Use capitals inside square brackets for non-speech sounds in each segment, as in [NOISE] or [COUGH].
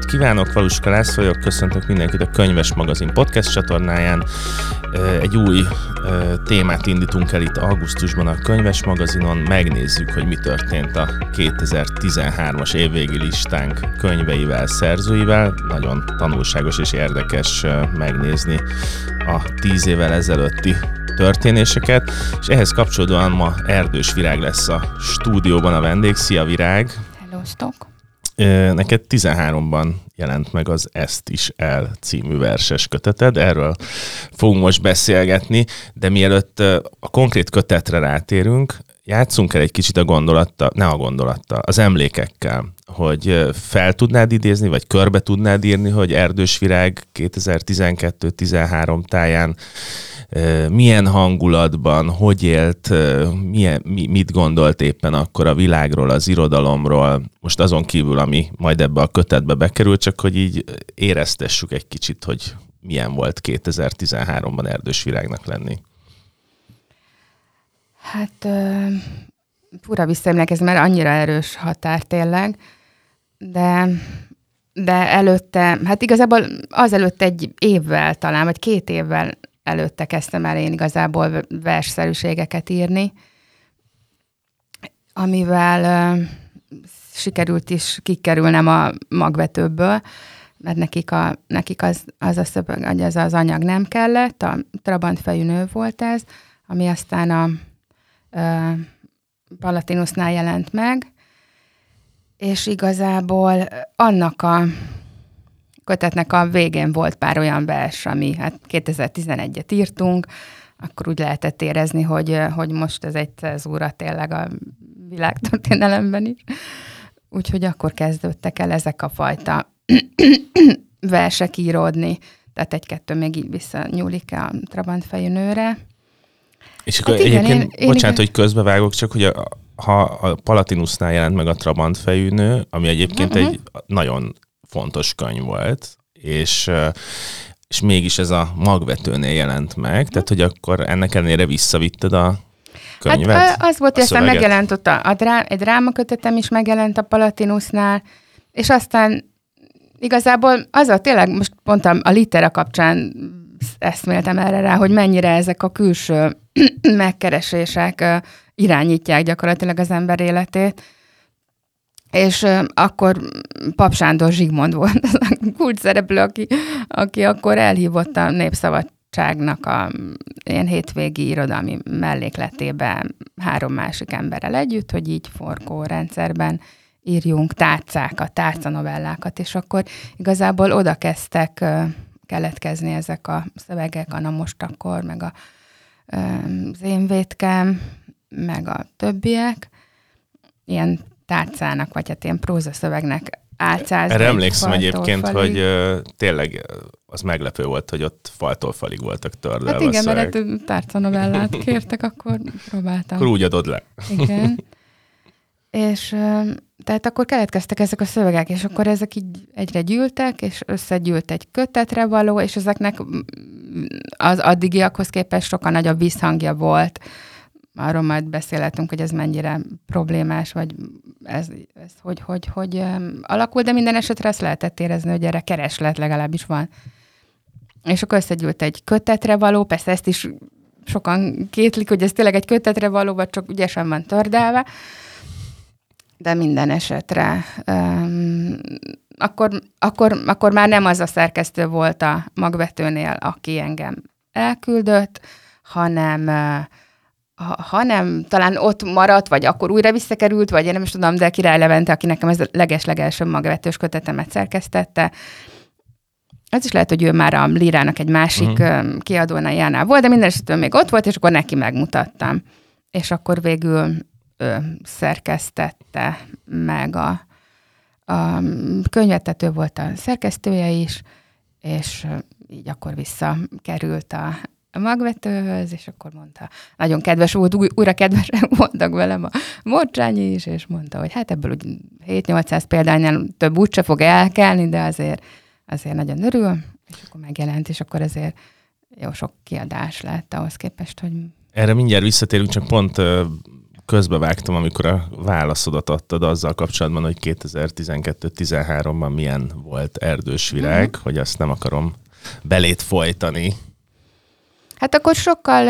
Napot kívánok, Valuska László vagyok, köszöntök mindenkit a Könyves Magazin podcast csatornáján. Egy új témát indítunk el itt augusztusban a Könyves Magazinon, megnézzük, hogy mi történt a 2013-as évvégi listánk könyveivel, szerzőivel. Nagyon tanulságos és érdekes megnézni a tíz évvel ezelőtti történéseket, és ehhez kapcsolódóan ma Erdős Virág lesz a stúdióban a vendég. Szia Virág! Hello, Stock! Neked 13-ban jelent meg az Ezt is el című verses köteted, erről fogunk most beszélgetni, de mielőtt a konkrét kötetre rátérünk, játszunk el egy kicsit a gondolattal, ne a gondolattal, az emlékekkel, hogy fel tudnád idézni, vagy körbe tudnád írni, hogy Erdős Virág 2012-13 táján milyen hangulatban, hogy élt, milyen, mit gondolt éppen akkor a világról, az irodalomról, most azon kívül, ami majd ebbe a kötetbe bekerül, csak hogy így éreztessük egy kicsit, hogy milyen volt 2013-ban Erdős Virágnak lenni. Hát fura visszaemlékezni, mert annyira erős határ tényleg, de, de előtte, hát igazából az előtt egy évvel talán, vagy két évvel előtte kezdtem el én igazából versszerűségeket írni, amivel sikerült is kikerülnem a magvetőből, mert nekik, a, nekik az, az a szöveg, az az anyag nem kellett, a Trabant fejű nő volt ez, ami aztán a uh, Palatinusnál jelent meg, és igazából annak a kötetnek a végén volt pár olyan vers, ami hát 2011-et írtunk, akkor úgy lehetett érezni, hogy, hogy most ez egy cezúra tényleg a világtörténelemben is. Úgyhogy akkor kezdődtek el ezek a fajta [COUGHS] versek íródni. Tehát egy-kettő még így visszanyúlik a Trabant fejű nőre. És akkor hát igen, egyébként, én, én bocsánat, igen. hogy közbevágok, csak hogy a, ha a Palatinusnál jelent meg a Trabant fejű nő, ami egyébként uh-huh. egy nagyon fontos könyv volt, és és mégis ez a magvetőnél jelent meg, tehát hogy akkor ennek ellenére visszavitted a könyvet? Hát az volt, hogy aztán megjelent ott a, a drá, egy drámakötetem is megjelent a Palatinusnál, és aztán igazából az a tényleg, most pont a, a litera kapcsán eszméltem erre rá, hogy mennyire ezek a külső [CLEARS THROAT] megkeresések irányítják gyakorlatilag az ember életét, és akkor Pap Sándor Zsigmond volt az a kulcs szereplő, aki, aki akkor elhívott a Népszabadságnak a ilyen hétvégi irodalmi mellékletébe három másik emberrel együtt, hogy így forgó rendszerben írjunk tárcákat, tárcanovellákat, és akkor igazából oda kezdtek keletkezni ezek a szövegek, a Na most akkor, meg a, az én vétkem, meg a többiek, ilyen tárcának, vagy hát ilyen prózaszövegnek álcázni. Erre emlékszem egyébként, falig. hogy tényleg az meglepő volt, hogy ott faltól falig voltak tördelve Hát igen, mert hát tárcanovellát kértek, akkor próbáltam. Akkor úgy adod le. Igen. [LAUGHS] És tehát akkor keletkeztek ezek a szövegek, és akkor ezek így egyre gyűltek, és összegyűlt egy kötetre való, és ezeknek az addigiakhoz képest sokkal nagyobb visszhangja volt arról majd beszélhetünk, hogy ez mennyire problémás, vagy ez, ez hogy, hogy, hogy alakul, de minden esetre ezt lehetett érezni, hogy erre kereslet legalábbis van. És akkor összegyűlt egy kötetre való, persze ezt is sokan kétlik, hogy ez tényleg egy kötetre való, vagy csak ügyesen van tördelve, de minden esetre um, akkor, akkor, akkor már nem az a szerkesztő volt a magvetőnél, aki engem elküldött, hanem uh, hanem talán ott maradt, vagy akkor újra visszakerült, vagy én nem is tudom, de Király Levente, aki nekem ez a leges-legelső magvetős kötetemet szerkesztette, ez is lehet, hogy ő már a Lirának egy másik uh-huh. volt, de minden esetben még ott volt, és akkor neki megmutattam. És akkor végül ő szerkesztette meg a, a könyvetető volt a szerkesztője is, és így akkor visszakerült a, a magvetőhöz, és akkor mondta, nagyon kedves volt, új, újra kedvesen [LAUGHS] voltak velem a Morcsányi is, és mondta, hogy hát ebből úgy 7-800 példánynál több úgyse fog elkelni, de azért, azért nagyon örül, és akkor megjelent, és akkor azért jó sok kiadás lett ahhoz képest, hogy... Erre mindjárt visszatérünk, csak pont közbevágtam, amikor a válaszodat adtad azzal kapcsolatban, hogy 2012-13-ban milyen volt erdős virág, uh-huh. hogy azt nem akarom belét folytani. Hát akkor sokkal,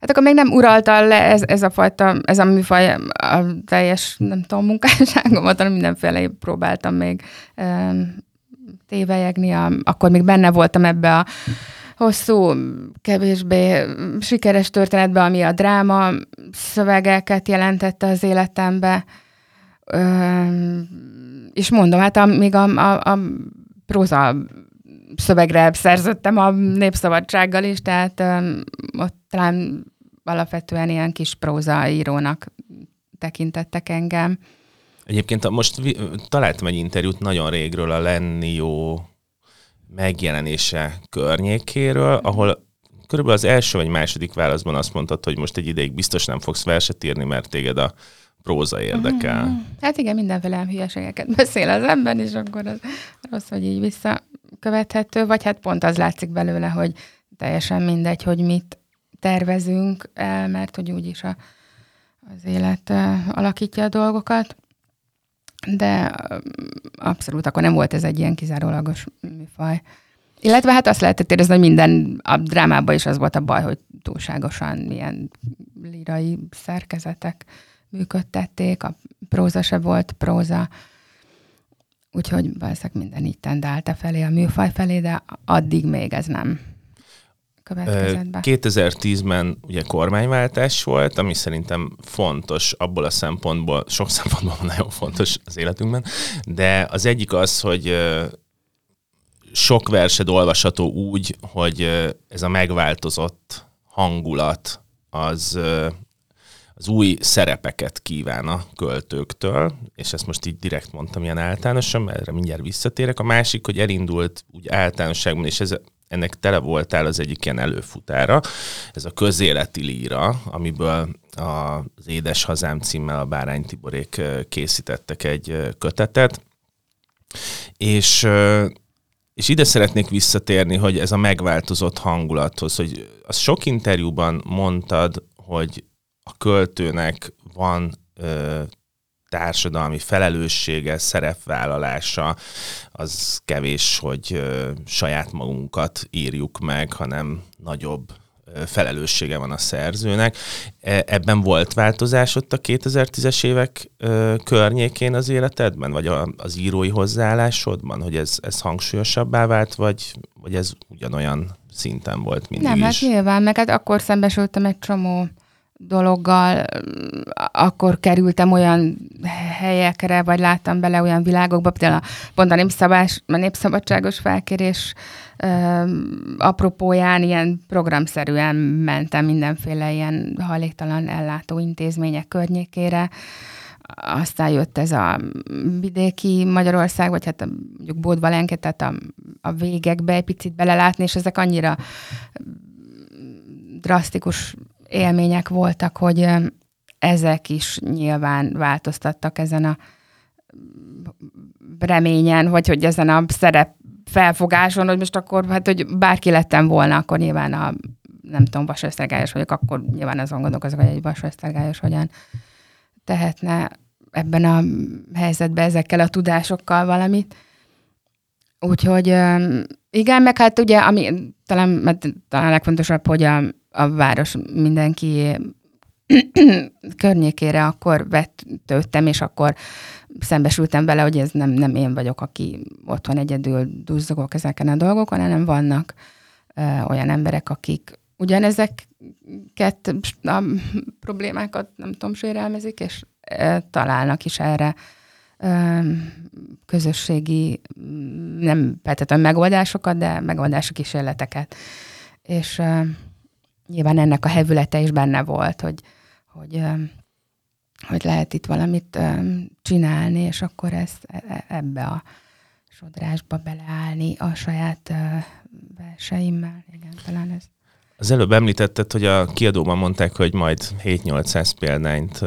hát akkor még nem uralta le ez, ez a fajta, ez a műfaj a teljes, nem tudom, munkásságomat, hanem mindenféle próbáltam még tévejegni, akkor még benne voltam ebbe a hosszú, kevésbé sikeres történetbe, ami a dráma szövegeket jelentette az életembe. és mondom, hát a, még a, a, a próza szövegre szerződtem a Népszabadsággal is, tehát ott talán alapvetően ilyen kis prózaírónak tekintettek engem. Egyébként most találtam egy interjút nagyon régről a Lenni jó megjelenése környékéről, ahol körülbelül az első vagy második válaszban azt mondtad, hogy most egy ideig biztos nem fogsz verset írni, mert téged a próza érdekel. Mm-hmm. Hát igen, mindenféle hülyeségeket [LAUGHS] beszél az ember, és akkor az rossz, hogy így visszakövethető, vagy hát pont az látszik belőle, hogy teljesen mindegy, hogy mit tervezünk el, mert hogy úgyis a, az élet alakítja a dolgokat de abszolút akkor nem volt ez egy ilyen kizárólagos műfaj. Illetve hát azt lehetett érezni, hogy minden a drámában is az volt a baj, hogy túlságosan ilyen lirai szerkezetek működtették, a próza se volt próza, úgyhogy valószínűleg minden így tendálta felé a műfaj felé, de addig még ez nem következett be. 2010-ben ugye kormányváltás volt, ami szerintem fontos abból a szempontból, sok [LAUGHS] szempontból nagyon fontos az életünkben, de az egyik az, hogy sok versed olvasható úgy, hogy ez a megváltozott hangulat az az új szerepeket kíván a költőktől, és ezt most így direkt mondtam ilyen általánosan, mert erre mindjárt visszatérek. A másik, hogy elindult úgy általánosságban, és ez ennek tele voltál az egyik ilyen előfutára, ez a közéleti líra, amiből az Édes Hazám címmel a Bárány Tiborék készítettek egy kötetet, és és ide szeretnék visszatérni, hogy ez a megváltozott hangulathoz, hogy az sok interjúban mondtad, hogy a költőnek van ö, társadalmi felelőssége, szerepvállalása, az kevés, hogy saját magunkat írjuk meg, hanem nagyobb felelőssége van a szerzőnek. E, ebben volt változás ott a 2010-es évek környékén az életedben, vagy az írói hozzáállásodban, hogy ez, ez hangsúlyosabbá vált, vagy, vagy ez ugyanolyan szinten volt mindig Nem, hát is? hát nyilván, meg hát akkor szembesültem egy csomó dologgal, akkor kerültem olyan helyekre, vagy láttam bele olyan világokba, például a, pont a, népszabás, a népszabadságos felkérés ö, apropóján ilyen programszerűen mentem mindenféle ilyen hajléktalan ellátó intézmények környékére, aztán jött ez a vidéki Magyarország, vagy hát mondjuk Bódvalenke, tehát a, a végekbe egy picit belelátni, és ezek annyira drasztikus élmények voltak, hogy ezek is nyilván változtattak ezen a reményen, vagy hogy ezen a szerep felfogáson, hogy most akkor, hát, hogy bárki lettem volna, akkor nyilván a, nem tudom, vasösztergályos vagyok, akkor nyilván azon gondolkozok, hogy egy vasösztergályos hogyan tehetne ebben a helyzetben ezekkel a tudásokkal valamit. Úgyhogy igen, meg hát ugye, ami talán, mert talán legfontosabb, hogy a, a város mindenki [CLEARS THROAT] környékére akkor vettődtem, és akkor szembesültem vele, hogy ez nem, nem én vagyok, aki otthon egyedül duzzogok ezeken a dolgokon, hanem vannak ö, olyan emberek, akik ugyanezeket a problémákat, nem tudom, sérelmezik, és ö, találnak is erre közösségi, nem feltétlenül megoldásokat, de megoldási kísérleteket. És ö, nyilván ennek a hevülete is benne volt, hogy, hogy, hogy lehet itt valamit csinálni, és akkor ezt e, e, ebbe a sodrásba beleállni a saját verseimmel. Igen, talán ez. Az előbb említetted, hogy a kiadóban mondták, hogy majd 7-800 példányt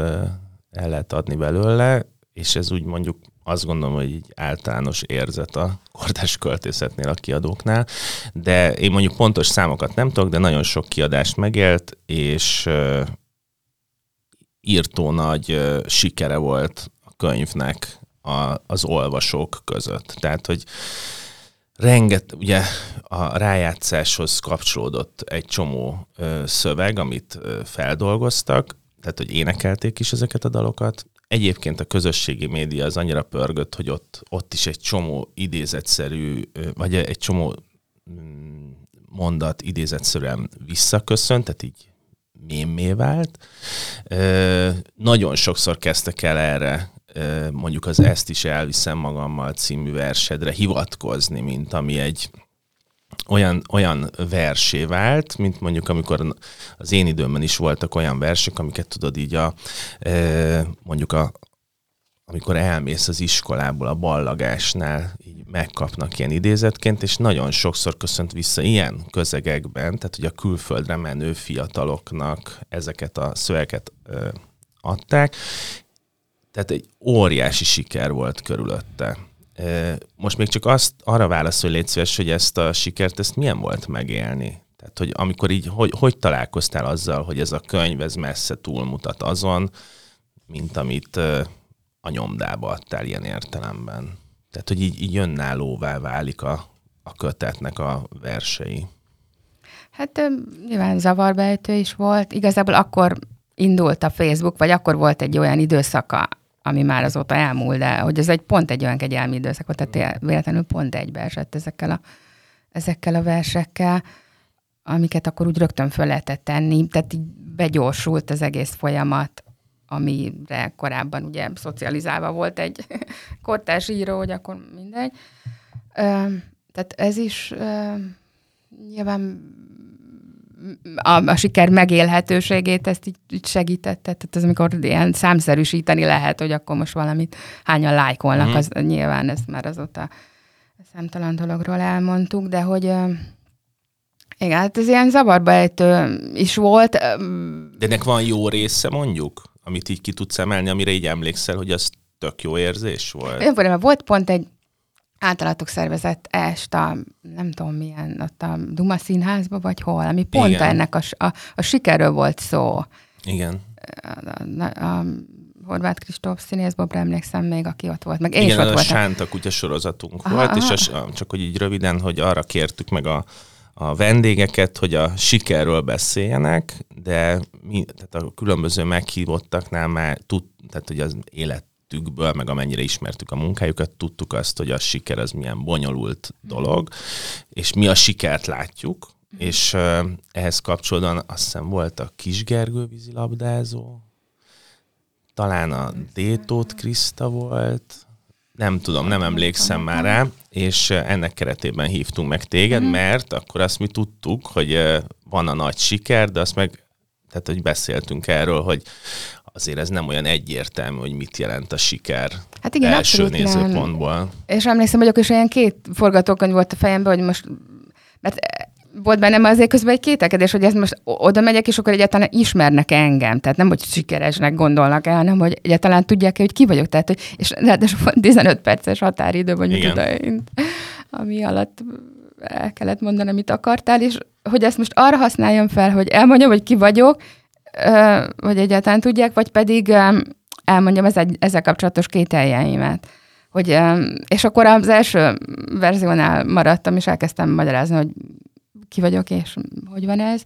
el lehet adni belőle, és ez úgy mondjuk azt gondolom, hogy egy általános érzet a kordás költészetnél a kiadóknál, de én mondjuk pontos számokat nem tudok, de nagyon sok kiadást megélt, és írtó nagy sikere volt a könyvnek a, az olvasók között. Tehát, hogy renget, ugye a rájátszáshoz kapcsolódott egy csomó szöveg, amit feldolgoztak, tehát, hogy énekelték is ezeket a dalokat. Egyébként a közösségi média az annyira pörgött, hogy ott, ott is egy csomó idézetszerű, vagy egy csomó mm, mondat idézetszerűen visszaköszönt, tehát így mémé vált. Nagyon sokszor kezdtek el erre mondjuk az Ezt is elviszem magammal című versedre hivatkozni, mint ami egy olyan, olyan versé vált, mint mondjuk amikor az én időmben is voltak olyan versek, amiket tudod így a, mondjuk a, amikor elmész az iskolából a ballagásnál, így megkapnak ilyen idézetként, és nagyon sokszor köszönt vissza ilyen közegekben, tehát hogy a külföldre menő fiataloknak ezeket a szöveket adták, tehát egy óriási siker volt körülötte. Most még csak azt arra válaszol, légy szíves, hogy ezt a sikert, ezt milyen volt megélni? Tehát, hogy amikor így, hogy, hogy találkoztál azzal, hogy ez a könyv, ez messze túlmutat azon, mint amit a nyomdába adtál ilyen értelemben. Tehát, hogy így, így önállóvá válik a, a kötetnek a versei. Hát nyilván zavarbejtő is volt. Igazából akkor indult a Facebook, vagy akkor volt egy olyan időszaka ami már azóta elmúlt, de hogy ez egy pont egy olyan kegyelmi időszak volt, tehát véletlenül pont egybe esett ezekkel a, ezekkel a versekkel, amiket akkor úgy rögtön föl lehetett tenni, tehát így begyorsult az egész folyamat, amire korábban ugye szocializálva volt egy [LAUGHS] kortárs író, hogy akkor mindegy. Tehát ez is nyilván a, a siker megélhetőségét ezt így, így segítette. Tehát ez amikor ilyen számszerűsíteni lehet, hogy akkor most valamit hányan lájkolnak, mm. az nyilván ezt már azóta számtalan dologról elmondtuk, de hogy igen, hát ez ilyen zavarba ejtő is volt. De ennek van jó része mondjuk, amit így ki tudsz emelni, amire így emlékszel, hogy az tök jó érzés volt? Én volt pont egy általatok szervezett est a, nem tudom milyen, ott a Duma színházba, vagy hol, ami pont Igen. ennek a, a, a sikerről volt szó. Igen. A, a, a Horváth Kristóf színészbobra emlékszem még, aki ott volt. Meg én Igen, is ott a voltam. Sánta kutya sorozatunk aha, volt, aha. és a, csak hogy így röviden, hogy arra kértük meg a, a vendégeket, hogy a sikerről beszéljenek, de mi, tehát a különböző meghívottaknál már tud, tehát hogy az élet életükből, meg amennyire ismertük a munkájukat, tudtuk azt, hogy a siker az milyen bonyolult dolog, és mi a sikert látjuk, és uh, ehhez kapcsolódóan azt hiszem volt a Kisgergő vízilabdázó, talán a Détót Kriszta volt, nem tudom, nem emlékszem már rá, és ennek keretében hívtunk meg téged, mhm. mert akkor azt mi tudtuk, hogy van a nagy siker, de azt meg, tehát hogy beszéltünk erről, hogy azért ez nem olyan egyértelmű, hogy mit jelent a siker hát igen, első nézőpontból. Nem. És emlékszem, hogy akkor is olyan két forgatókönyv volt a fejemben, hogy most, mert volt bennem azért közben egy kételkedés, hogy ezt most oda megyek, és akkor egyáltalán ismernek engem. Tehát nem, hogy sikeresnek gondolnak el, hanem hogy egyáltalán tudják hogy ki vagyok. Tehát, hogy, és ráadásul 15 perces határidő, vagy mit ami alatt el kellett mondani, amit akartál, és hogy ezt most arra használjam fel, hogy elmondjam, hogy ki vagyok, vagy egyáltalán tudják, vagy pedig elmondjam ezzel kapcsolatos kételjeimet. Hogy, és akkor az első verziónál maradtam, és elkezdtem magyarázni, hogy ki vagyok, és hogy van ez.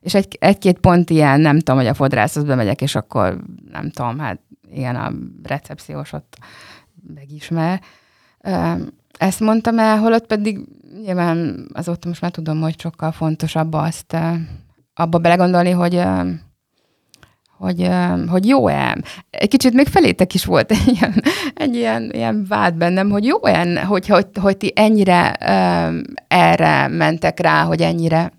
És egy, egy-két pont ilyen, nem tudom, hogy a fodrászhoz bemegyek, és akkor nem tudom, hát igen, a recepciós ott megismer. Ezt mondtam el, holott pedig nyilván azóta most már tudom, hogy sokkal fontosabb azt abba belegondolni, hogy hogy, hogy jó-e. Egy kicsit még felétek is volt [LAUGHS] egy ilyen, egy ilyen, ilyen vád bennem, hogy jó-e, hogy, hogy, hogy ti ennyire um, erre mentek rá, hogy ennyire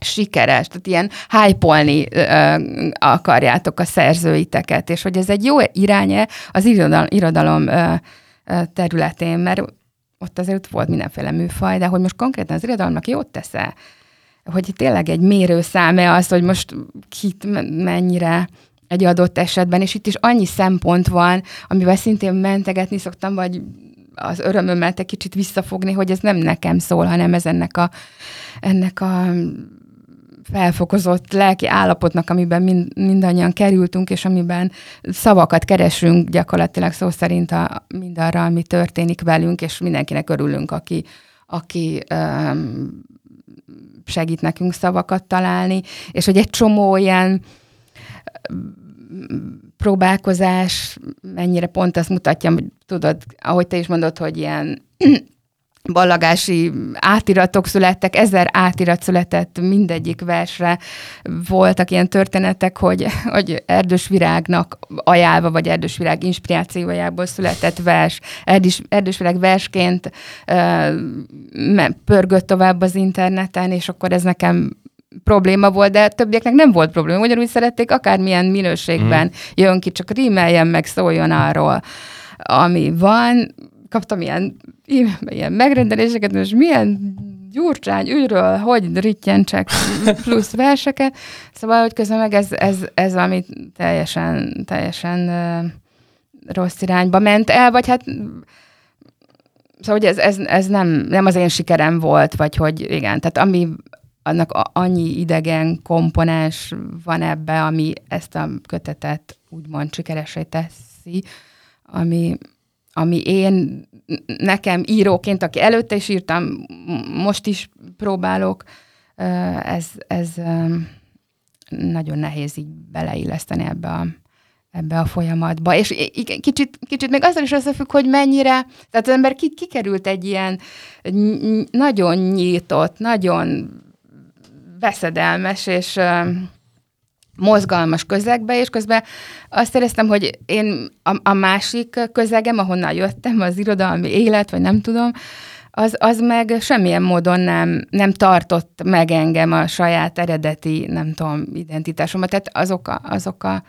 sikeres, tehát ilyen uh, akarjátok a szerzőiteket, és hogy ez egy jó iránye az irodalom, irodalom uh, területén, mert ott azért volt mindenféle műfaj, de hogy most konkrétan az irodalomnak jót tesz-e, hogy tényleg egy mérőszáme az, hogy most kit mennyire egy adott esetben, és itt is annyi szempont van, amivel szintén mentegetni szoktam, vagy az örömömet egy kicsit visszafogni, hogy ez nem nekem szól, hanem ez ennek a, ennek a felfokozott lelki állapotnak, amiben mind, mindannyian kerültünk, és amiben szavakat keresünk gyakorlatilag szó szerint a, mindarra, ami történik velünk, és mindenkinek örülünk, aki, aki um, segít nekünk szavakat találni, és hogy egy csomó ilyen próbálkozás mennyire pont azt mutatja, hogy tudod, ahogy te is mondod, hogy ilyen ballagási átiratok születtek, ezer átirat született mindegyik versre. Voltak ilyen történetek, hogy, hogy Erdős Virágnak ajánlva, vagy Erdős Virág inspirációjából született vers. Erdős, Erdős Virág versként uh, pörgött tovább az interneten, és akkor ez nekem probléma volt, de többieknek nem volt probléma. Ugyanúgy szerették, akármilyen minőségben mm. jön ki, csak rímeljen meg, szóljon arról, ami van kaptam ilyen, ilyen megrendeléseket, most milyen gyurcsány ügyről, hogy rittyentsek plusz verseket. Szóval, hogy közben meg ez, ez, ez ami teljesen, teljesen rossz irányba ment el, vagy hát Szóval, hogy ez, ez, ez nem, nem az én sikerem volt, vagy hogy igen, tehát ami annak annyi idegen komponens van ebbe, ami ezt a kötetet úgymond sikeresé teszi, ami, ami én nekem íróként, aki előtte is írtam, most is próbálok, ez, ez nagyon nehéz így beleilleszteni ebbe a, ebbe a folyamatba. És kicsit, kicsit még azzal is összefügg, hogy mennyire, tehát az ember kikerült egy ilyen nagyon nyitott, nagyon veszedelmes és mozgalmas közegbe, és közben azt éreztem, hogy én a, a másik közegem, ahonnan jöttem, az irodalmi élet, vagy nem tudom, az, az meg semmilyen módon nem, nem tartott meg engem a saját eredeti, nem tudom, identitásomat. Tehát azok a, azok a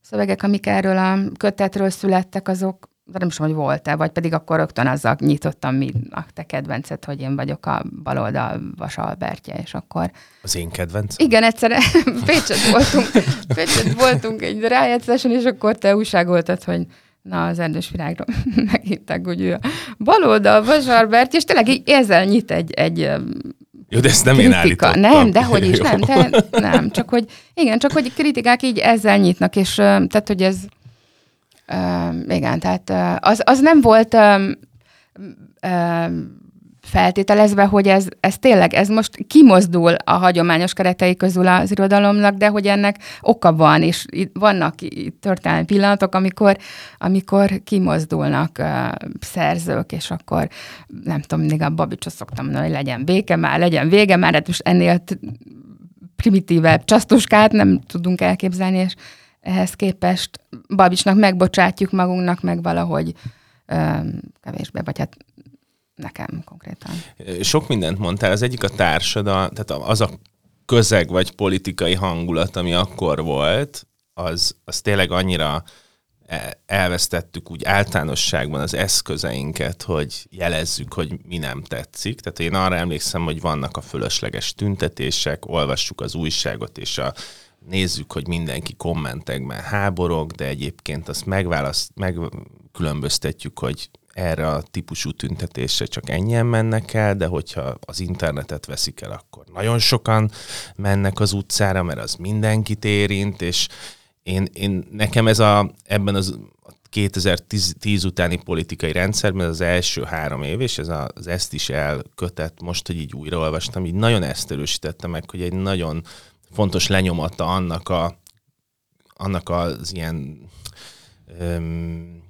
szövegek, amik erről a kötetről születtek, azok de nem is hogy volt-e, vagy pedig akkor rögtön azzal nyitottam, mi a te kedvenced, hogy én vagyok a baloldal Vas Albertje, és akkor... Az én kedvenc? Igen, egyszer [LAUGHS] Pécset voltunk, Pécset voltunk egy rájátszáson, és akkor te újságoltad, hogy na, az erdős virágról [LAUGHS] meghívták, hogy ő a baloldal Vas Albertje, és tényleg így ezzel nyit egy, egy jó, de ezt nem kritika. én állítottam. Nem, dehogy is, [LAUGHS] nem, te, nem, csak hogy igen, csak hogy kritikák így ezzel nyitnak, és tehát, hogy ez igen, tehát az, az nem volt feltételezve, hogy ez, ez tényleg, ez most kimozdul a hagyományos keretei közül az irodalomnak, de hogy ennek oka van, és vannak történelmi pillanatok, amikor, amikor kimozdulnak uh, szerzők, és akkor nem tudom, mindig a Babicsot szoktam mondani, hogy legyen béke már, legyen vége már, hát most ennél primitívebb csasztuskát nem tudunk elképzelni, és ehhez képest Babicsnak megbocsátjuk magunknak, meg valahogy ö, kevésbé, vagy hát nekem konkrétan. Sok mindent mondtál, az egyik a társadalom, tehát az a közeg vagy politikai hangulat, ami akkor volt, az, az tényleg annyira e, elvesztettük úgy általánosságban az eszközeinket, hogy jelezzük, hogy mi nem tetszik. Tehát én arra emlékszem, hogy vannak a fölösleges tüntetések, olvassuk az újságot, és a nézzük, hogy mindenki kommentekben háborog, de egyébként azt megválaszt, megkülönböztetjük, hogy erre a típusú tüntetésre csak ennyien mennek el, de hogyha az internetet veszik el, akkor nagyon sokan mennek az utcára, mert az mindenkit érint, és én, én nekem ez a, ebben az 2010 utáni politikai rendszerben az első három év, és ez az ezt is elkötett, most, hogy így újraolvastam, így nagyon ezt erősítette meg, hogy egy nagyon fontos lenyomata annak, a, annak az ilyen öm,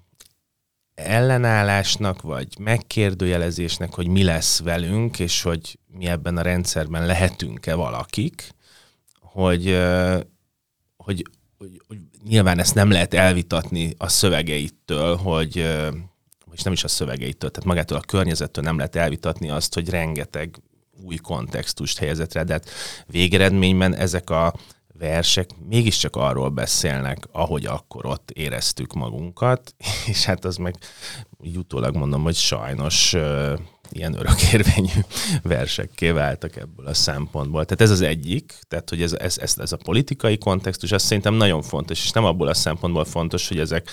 ellenállásnak, vagy megkérdőjelezésnek, hogy mi lesz velünk, és hogy mi ebben a rendszerben lehetünk-e valakik, hogy, hogy, hogy, hogy nyilván ezt nem lehet elvitatni a szövegeitől, hogy és nem is a szövegeitől, tehát magától a környezettől nem lehet elvitatni azt, hogy rengeteg új kontextust helyezett rá, de hát végeredményben ezek a versek mégiscsak arról beszélnek, ahogy akkor ott éreztük magunkat, [LAUGHS] és hát az meg úgy utólag mondom, hogy sajnos ilyen örökérvényű [LAUGHS] versekké váltak ebből a szempontból. Tehát ez az egyik, tehát hogy ez, ez, ez, ez a politikai kontextus, az szerintem nagyon fontos, és nem abból a szempontból fontos, hogy ezek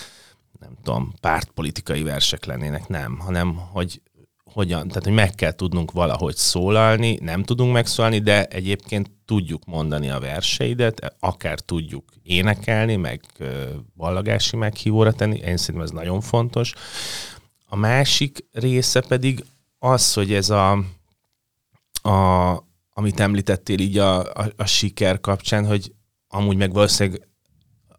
nem tudom, pártpolitikai versek lennének, nem, hanem hogy hogyan, tehát hogy meg kell tudnunk valahogy szólalni, nem tudunk megszólalni, de egyébként tudjuk mondani a verseidet, akár tudjuk énekelni, meg ballagási meghívóra tenni, én szerintem ez nagyon fontos. A másik része pedig az, hogy ez a, a amit említettél így a, a, a siker kapcsán, hogy amúgy meg valószínűleg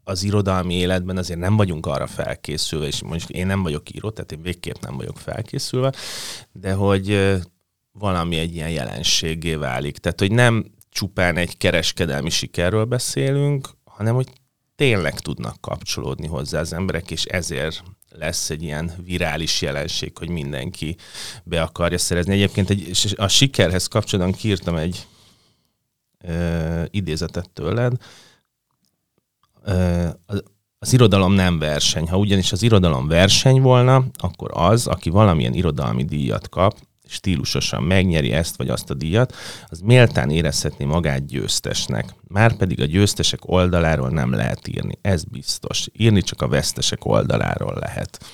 az irodalmi életben azért nem vagyunk arra felkészülve, és mondjuk én nem vagyok író, tehát én végképp nem vagyok felkészülve, de hogy valami egy ilyen jelenségé válik. Tehát, hogy nem csupán egy kereskedelmi sikerről beszélünk, hanem hogy tényleg tudnak kapcsolódni hozzá az emberek, és ezért lesz egy ilyen virális jelenség, hogy mindenki be akarja szerezni. Egyébként egy, a sikerhez kapcsolatban kiírtam egy ö, idézetet tőled, az, az irodalom nem verseny. Ha ugyanis az irodalom verseny volna, akkor az, aki valamilyen irodalmi díjat kap, stílusosan megnyeri ezt vagy azt a díjat, az méltán érezhetné magát győztesnek. Márpedig a győztesek oldaláról nem lehet írni, ez biztos. Írni csak a vesztesek oldaláról lehet.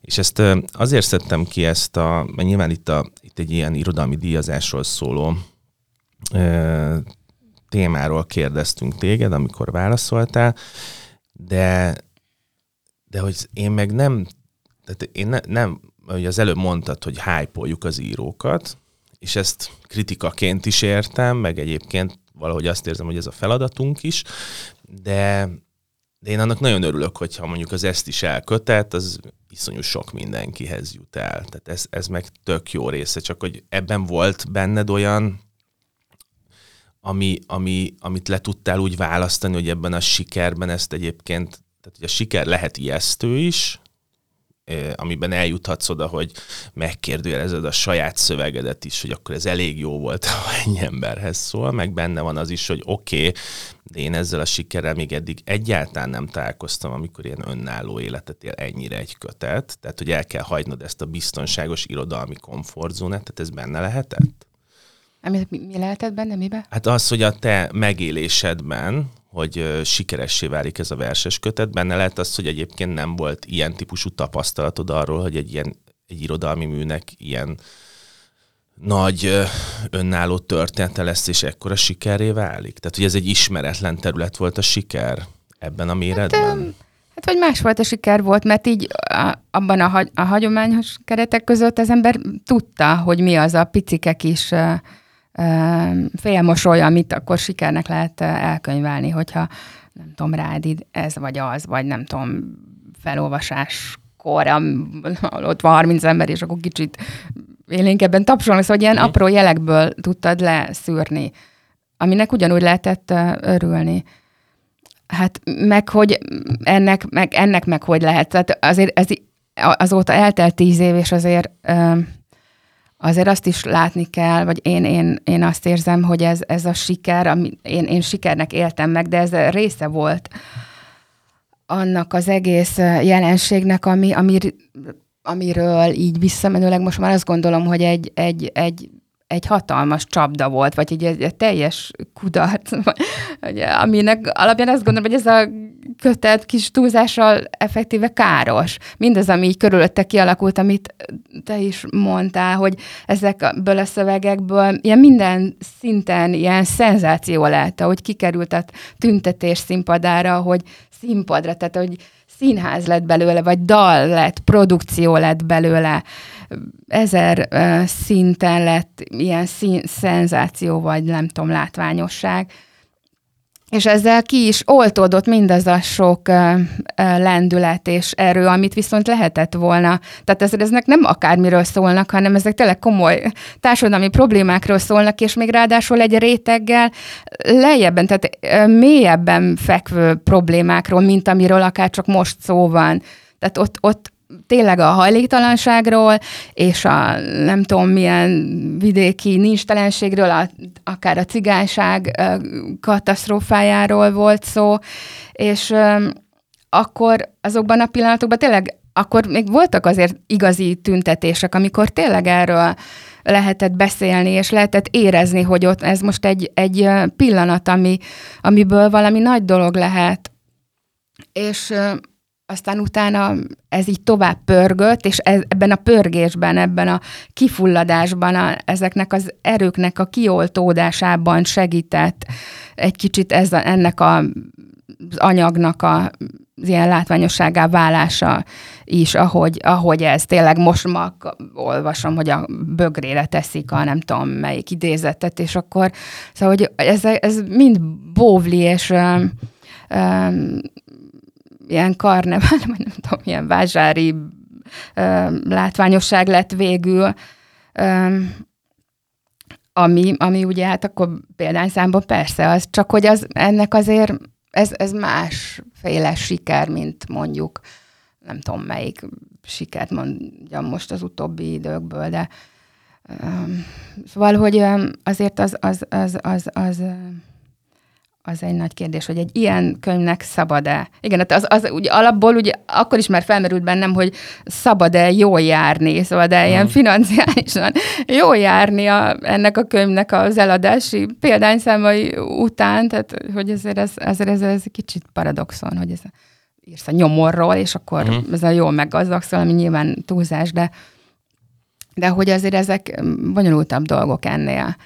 És ezt azért szedtem ki ezt a, mert nyilván itt, a, itt egy ilyen irodalmi díjazásról szóló témáról kérdeztünk téged, amikor válaszoltál, de, de hogy én meg nem, tehát én ne, nem, hogy az előbb mondtad, hogy hájpoljuk az írókat, és ezt kritikaként is értem, meg egyébként valahogy azt érzem, hogy ez a feladatunk is, de, de én annak nagyon örülök, hogyha mondjuk az ezt is elkötett, az iszonyú sok mindenkihez jut el. Tehát ez, ez meg tök jó része, csak hogy ebben volt benned olyan ami, ami, amit le tudtál úgy választani, hogy ebben a sikerben ezt egyébként, tehát hogy a siker lehet ijesztő is, amiben eljuthatsz oda, hogy megkérdőjelezed a saját szövegedet is, hogy akkor ez elég jó volt, [LAUGHS] ha ennyi emberhez szól, meg benne van az is, hogy oké, okay, de én ezzel a sikerrel még eddig egyáltalán nem találkoztam, amikor ilyen önálló életet él ennyire egy kötet, tehát hogy el kell hagynod ezt a biztonságos irodalmi komfortzónát, tehát ez benne lehetett? Mi, mi lehetett benne, mibe? Hát az, hogy a te megélésedben, hogy sikeressé válik ez a verses kötet, benne lehet az, hogy egyébként nem volt ilyen típusú tapasztalatod arról, hogy egy ilyen egy irodalmi műnek ilyen nagy önálló története lesz, és ekkora sikeré válik? Tehát, hogy ez egy ismeretlen terület volt a siker ebben a méretben? Hát, hát vagy másfajta siker volt, mert így a, abban a, a hagyományos keretek között az ember tudta, hogy mi az a picike kis félmosoly, amit akkor sikernek lehet elkönyvelni, hogyha nem tudom, rád ez vagy az, vagy nem tudom, felolvasáskor, [LAUGHS] ott van 30 ember, és akkor kicsit élénkebben tapsolnak, szóval ilyen apró jelekből tudtad leszűrni, aminek ugyanúgy lehetett örülni. Hát meg hogy ennek meg, ennek meg hogy lehet. Tehát azért ez azóta eltelt tíz év, és azért azért azt is látni kell, vagy én, én, én azt érzem, hogy ez, ez a siker, ami, én, én sikernek éltem meg, de ez része volt annak az egész jelenségnek, ami, ami, amiről így visszamenőleg most már azt gondolom, hogy egy, egy, egy egy hatalmas csapda volt, vagy egy, egy, egy teljes kudarc, vagy, aminek alapján azt gondolom, hogy ez a kötet kis túlzással effektíve káros. Mindaz, ami így körülötte kialakult, amit te is mondtál, hogy ezekből a szövegekből ilyen minden szinten ilyen szenzáció lett, hogy kikerült a tüntetés színpadára, hogy színpadra, tehát hogy színház lett belőle, vagy dal lett, produkció lett belőle, ezer uh, szinten lett ilyen szín, szenzáció, vagy nem tudom, látványosság. És ezzel ki is oltódott mindaz a sok lendület és erő, amit viszont lehetett volna. Tehát ez, eznek nem akármiről szólnak, hanem ezek tényleg komoly társadalmi problémákról szólnak, és még ráadásul egy réteggel lejjebben, tehát uh, mélyebben fekvő problémákról, mint amiről akár csak most szó van. Tehát ott, ott tényleg a hajléktalanságról, és a nem tudom milyen vidéki nincstelenségről, a, akár a cigányság katasztrófájáról volt szó, és akkor azokban a pillanatokban tényleg akkor még voltak azért igazi tüntetések, amikor tényleg erről lehetett beszélni, és lehetett érezni, hogy ott ez most egy, egy pillanat, ami, amiből valami nagy dolog lehet. És aztán utána ez így tovább pörgött, és ez, ebben a pörgésben, ebben a kifulladásban, a, ezeknek az erőknek a kioltódásában segített egy kicsit ez a, ennek a, az anyagnak a az ilyen látványosságá válása is, ahogy, ahogy ez tényleg most ma olvasom, hogy a bögrére teszik a nem tudom melyik idézetet, és akkor szóval, hogy ez, ez mind bóvli, és um, um, ilyen karnevál, [LAUGHS] vagy nem tudom, ilyen vásári um, látványosság lett végül, um, ami, ami ugye hát akkor példányszámban persze az, csak hogy az, ennek azért ez, ez másféle siker, mint mondjuk nem tudom melyik sikert mondjam most az utóbbi időkből, de um, szóval, hogy azért az, az, az, az, az, az egy nagy kérdés, hogy egy ilyen könyvnek szabad-e? Igen, hát az, az ugye alapból ugye akkor is már felmerült bennem, hogy szabad-e jól járni, szóval de ilyen mm. financiálisan jól járni a, ennek a könyvnek az eladási példányszámai után, tehát hogy ezért ez, ezért ez, ez kicsit paradoxon, hogy ez írsz a nyomorról, és akkor mm. ez a jól meggazdagszol, ami nyilván túlzás, de, de hogy azért ezek bonyolultabb dolgok ennél.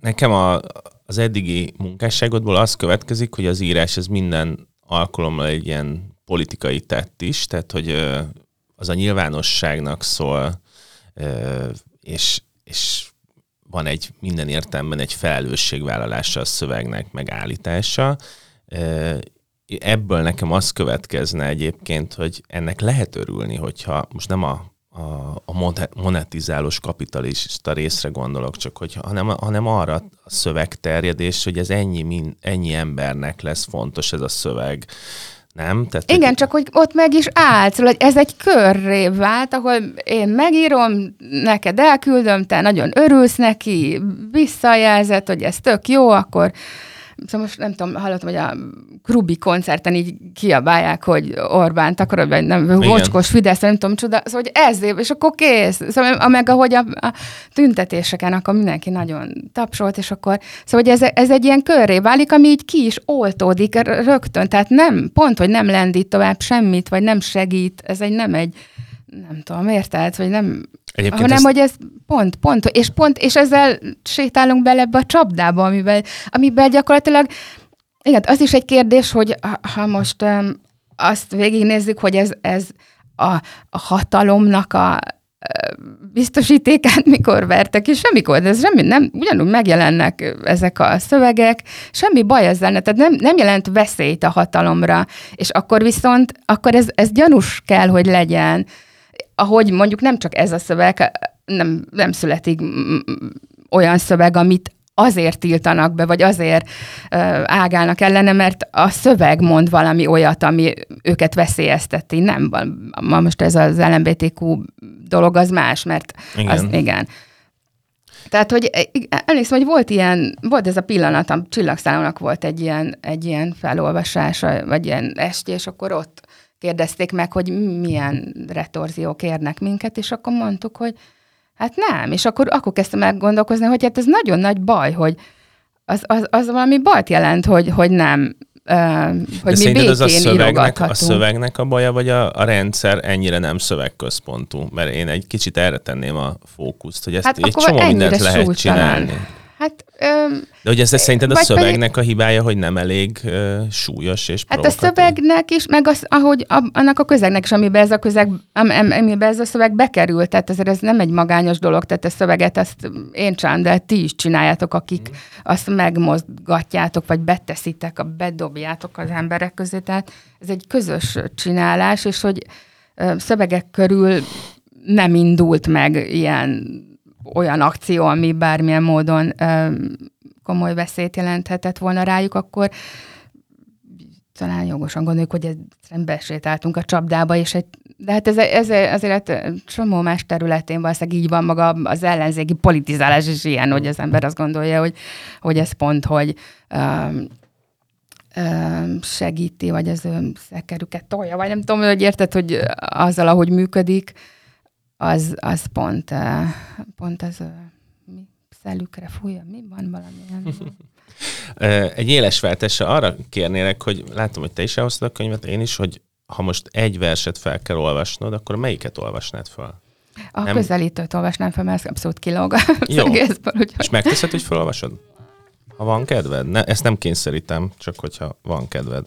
Nekem a, az eddigi munkásságodból az következik, hogy az írás ez minden alkalommal egy ilyen politikai tett is, tehát hogy az a nyilvánosságnak szól, és, és van egy minden értelemben egy felelősségvállalása a szövegnek, megállítása. Ebből nekem az következne egyébként, hogy ennek lehet örülni, hogyha most nem a a, a monetizálós kapitalista részre gondolok, csak hogy, hanem, hanem arra a szövegterjedés, hogy ez ennyi, min, ennyi embernek lesz fontos ez a szöveg. Nem? Tehát, Igen, hogy... csak hogy ott meg is állt, szóval, hogy ez egy körré vált, ahol én megírom, neked elküldöm, te nagyon örülsz neki, visszajelzett, hogy ez tök jó, akkor szóval most nem tudom, hallottam, hogy a Krubi koncerten így kiabálják, hogy Orbán akarod, vagy nem, mocskos Fidesz, nem tudom, csoda, szóval hogy ez és akkor kész. Szóval meg ahogy a, a tüntetéseken, akkor mindenki nagyon tapsolt, és akkor, szóval hogy ez, ez egy ilyen körré válik, ami így ki is oltódik rögtön, tehát nem, pont, hogy nem lendít tovább semmit, vagy nem segít, ez egy nem egy, nem tudom, érted, vagy nem, Egyébként hanem, ezt... hogy ez pont, pont, és pont, és ezzel sétálunk bele ebbe a csapdába, amiben, amiben gyakorlatilag, igen, az is egy kérdés, hogy ha most um, azt végignézzük, hogy ez, ez a, a hatalomnak a biztosítékát mikor vertek, és semmikor, de ez semmi, nem, ugyanúgy megjelennek ezek a szövegek, semmi baj ezzel, tehát nem, nem jelent veszélyt a hatalomra, és akkor viszont, akkor ez, ez gyanús kell, hogy legyen ahogy mondjuk nem csak ez a szöveg, nem, nem születik olyan szöveg, amit azért tiltanak be, vagy azért uh, ágálnak ellene, mert a szöveg mond valami olyat, ami őket veszélyezteti. Nem, ma most ez az LMBTQ dolog az más, mert igen. az igen. Tehát, hogy emlékszem, hogy volt ilyen, volt ez a pillanat, a Csillagszállónak volt egy ilyen, egy ilyen felolvasása, vagy ilyen esti, és akkor ott kérdezték meg, hogy milyen retorziók érnek minket, és akkor mondtuk, hogy hát nem. És akkor, akkor kezdtem el gondolkozni, hogy hát ez nagyon nagy baj, hogy az, az, az valami bajt jelent, hogy, hogy nem, hogy De mi békén az a szövegnek, a szövegnek a baja, vagy a, a rendszer ennyire nem szövegközpontú? Mert én egy kicsit erre tenném a fókuszt, hogy ezt hát egy csomó mindent lehet csinálni. Hát, öm, De hogy ez szerinted a szövegnek pedig, a hibája, hogy nem elég ö, súlyos és Hát a szövegnek is, meg az, ahogy a, annak a közegnek is, amiben ez a közeg, am, am, amiben ez a szöveg bekerült, tehát ezért ez nem egy magányos dolog, tehát a szöveget azt én csinálom, de ti is csináljátok, akik mm. azt megmozgatjátok, vagy beteszitek, a bedobjátok az emberek közé, tehát ez egy közös csinálás, és hogy ö, szövegek körül nem indult meg ilyen olyan akció, ami bármilyen módon komoly veszélyt jelenthetett volna rájuk, akkor talán jogosan gondoljuk, hogy besétáltunk a csapdába, és egy, de hát ez, ez azért csomó más területén valószínűleg így van maga az ellenzéki politizálás is ilyen, hogy az ember azt gondolja, hogy, hogy ez pont, hogy um, um, segíti, vagy az ő szekerüket tolja, vagy nem tudom, hogy érted, hogy azzal, ahogy működik, az, az pont, pont az szelükre fújja, mi van valamilyen? [LAUGHS] Egy éles váltása arra kérnélek, hogy látom, hogy te is elhoztad a könyvet, én is, hogy ha most egy verset fel kell olvasnod, akkor melyiket olvasnád fel? A nem... közelítőt olvasnám fel, mert abszolút kilóg Jó. [LAUGHS] egészből. Úgyhogy... És megteszed, hogy felolvasod? Ha van kedved? Ne, ezt nem kényszerítem, csak hogyha van kedved.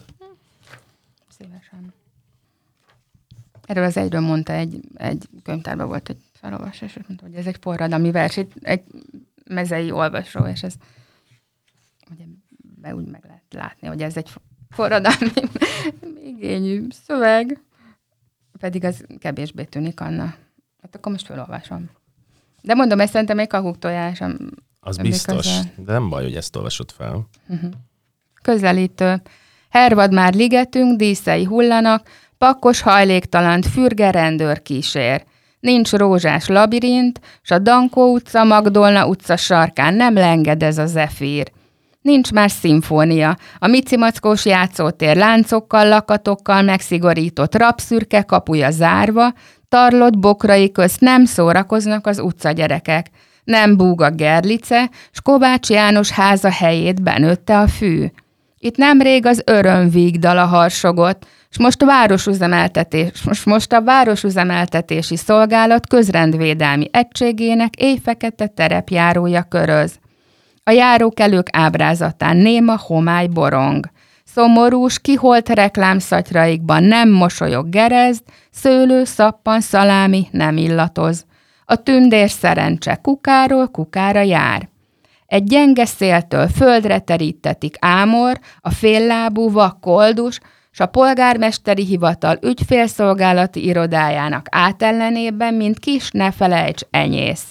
Erről az egyről mondta egy, egy könyvtárban volt egy felolvasás, és mondta, hogy ez egy forradalmi vers, egy, mezei olvasó, és ez ugye be úgy meg lehet látni, hogy ez egy forradalmi igényű szöveg, pedig az kevésbé tűnik anna. Hát akkor most felolvasom. De mondom, ezt szerintem egy kakuk tojás. Az biztos, közel. de nem baj, hogy ezt olvasod fel. Uh-huh. Közelítő. Hervad már ligetünk, díszei hullanak, pakkos hajléktalant fürge rendőr kísér. Nincs rózsás labirint, s a Dankó utca, Magdolna utca sarkán nem lenged ez a zefír. Nincs már szimfónia. A micimackós játszótér láncokkal, lakatokkal megszigorított rabszürke kapuja zárva, tarlott bokrai közt nem szórakoznak az utcagyerekek. Nem búg a gerlice, s Kovács János háza helyét benőtte a fű. Itt nemrég az örömvígdala harsogott, és most a városüzemeltetés, most, most a városüzemeltetési szolgálat közrendvédelmi egységének éjfekete terepjárója köröz. A járókelők ábrázatán néma homály borong. Szomorús, kiholt reklámszatyraikban nem mosolyog gerezd, szőlő, szappan, szalámi nem illatoz. A tündér szerencse kukáról kukára jár. Egy gyenge széltől földre terítetik ámor, a féllábú vakkoldus, s a polgármesteri hivatal ügyfélszolgálati irodájának átellenében, mint kis ne felejts enyész.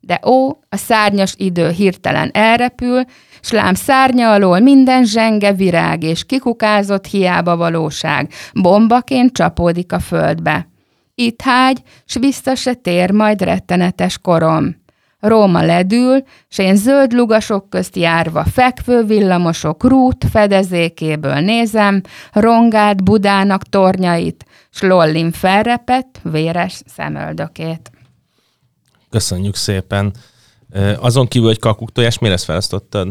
De ó, a szárnyas idő hirtelen elrepül, s lám szárnya alól minden zsenge virág és kikukázott hiába valóság, bombaként csapódik a földbe. Itt hágy, s vissza se tér majd rettenetes korom. Róma ledül, s én zöld lugasok közt járva fekvő villamosok rút fedezékéből nézem, rongált Budának tornyait, s Lollim felrepett, véres szemöldökét. Köszönjük szépen. Azon kívül, hogy kakuktojás, miért ezt választottad?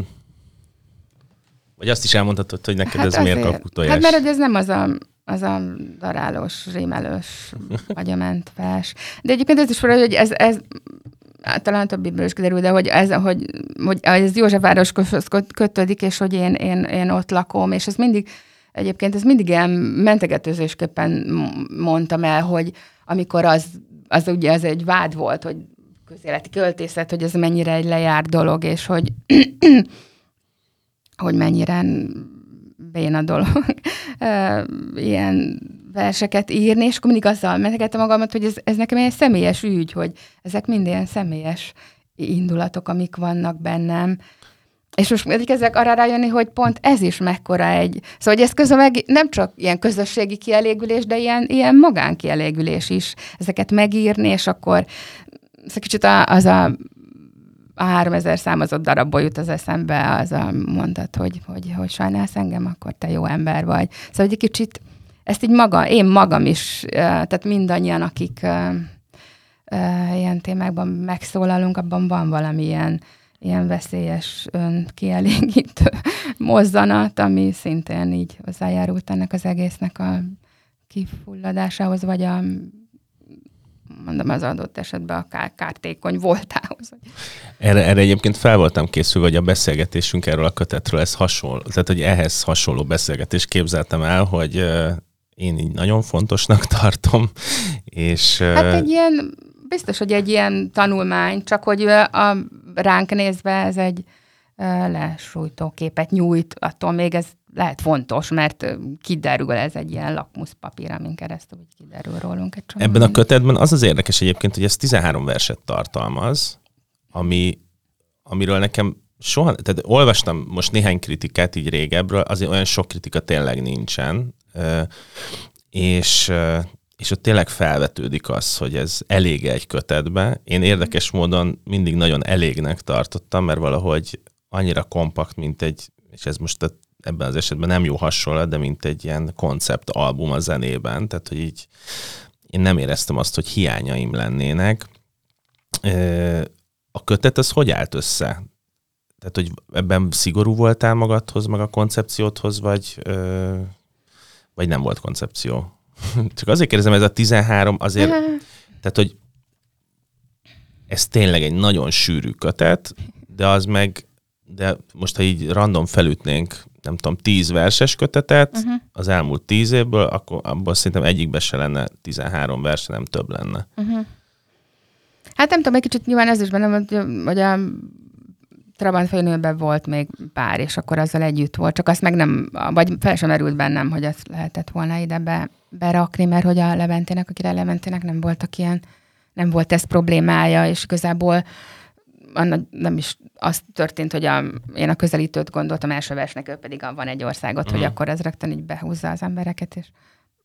Vagy azt is elmondhatod, hogy neked hát ez azért, miért kakuktojás? Hát mert ez nem az a, az a darálós, rémelős, [LAUGHS] agyament vers. De egyébként ez is valahogy, hogy ez, ez talán többiből is kiderül, de hogy ez, hogy, hogy ez Józsefvároshoz kötődik, és hogy én, én, én ott lakom, és ez mindig, egyébként ez mindig ilyen mentegetőzésképpen mondtam el, hogy amikor az, az ugye ez egy vád volt, hogy közéleti költészet, hogy ez mennyire egy lejárt dolog, és hogy, [CLEARS THROAT] hogy mennyire béna dolog. [LAUGHS] Ilyen verseket írni, és akkor mindig azzal mentegettem magamat, hogy ez, ez nekem egy személyes ügy, hogy ezek mind ilyen személyes indulatok, amik vannak bennem. És most ezek arra rájönni, hogy pont ez is mekkora egy... Szóval, hogy ez közben meg nem csak ilyen közösségi kielégülés, de ilyen, ilyen magánkielégülés is. Ezeket megírni, és akkor ez kicsit az a a 3000 számozott darabból jut az eszembe az a mondat, hogy, hogy, hogy sajnálsz engem, akkor te jó ember vagy. Szóval egy kicsit ezt így maga, én magam is, tehát mindannyian, akik ilyen témákban megszólalunk, abban van valamilyen ilyen veszélyes önkielégítő [LAUGHS] mozzanat, ami szintén így hozzájárult ennek az egésznek a kifulladásához, vagy a mondom, az adott esetben a kár, kártékony voltához. Erre, erre egyébként fel voltam készülve, hogy a beszélgetésünk erről a kötetről ez hasonló, tehát hogy ehhez hasonló beszélgetést képzeltem el, hogy én így nagyon fontosnak [LAUGHS] tartom, és... Hát egy ilyen, biztos, hogy egy ilyen tanulmány, csak hogy a, ránk nézve ez egy lesújtó képet nyújt, attól még ez lehet fontos, mert kiderül, ez egy ilyen lakmuszpapír, amin keresztül hogy kiderül rólunk egy. Ebben a kötetben az az érdekes egyébként, hogy ez 13 verset tartalmaz, ami, amiről nekem soha, tehát olvastam most néhány kritikát így régebről, azért olyan sok kritika tényleg nincsen, és, és ott tényleg felvetődik az, hogy ez elég egy kötetbe. Én érdekes módon mindig nagyon elégnek tartottam, mert valahogy annyira kompakt, mint egy, és ez most ebben az esetben nem jó hasonlat, de mint egy ilyen konceptalbum a zenében, tehát hogy így én nem éreztem azt, hogy hiányaim lennének. a kötet az hogy állt össze? Tehát, hogy ebben szigorú voltál magadhoz, meg a koncepciódhoz, vagy, vagy nem volt koncepció? [LAUGHS] Csak azért kérdezem, ez a 13 azért, tehát, hogy ez tényleg egy nagyon sűrű kötet, de az meg, de most ha így random felütnénk, nem tudom, 10 verses kötetet uh-huh. az elmúlt 10 évből, akkor abban szerintem egyikbe se lenne 13 vers, nem több lenne. Uh-huh. Hát nem tudom, egy kicsit nyilván ez is bennem, hogy, hogy a Trabant fejnőben volt még pár, és akkor azzal együtt volt, csak azt meg nem, vagy fel sem merült bennem, hogy ezt lehetett volna ide be, berakni, mert hogy a Leventének, akire Leventének nem voltak ilyen, nem volt ez problémája, és igazából nem is az történt, hogy a, én a közelítőt gondoltam első versnek, ő pedig a van egy országot, mm. hogy mhm. akkor ez rögtön így behúzza az embereket, és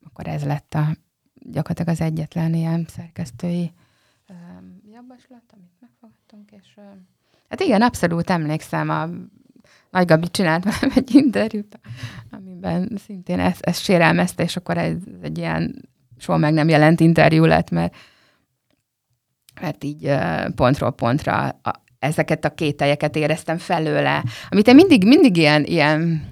akkor ez lett a gyakorlatilag az egyetlen ilyen szerkesztői javaslat, amit megfogadtunk, és hát igen, abszolút emlékszem, a Nagy Gabi csinált velem egy interjút, amiben szintén ezt, ezt sérelmezte, és akkor ez egy ilyen soha meg nem jelent interjú lett, mert, mert így pontról pontra a, ezeket a kételyeket éreztem felőle, amit én mindig, mindig ilyen, ilyen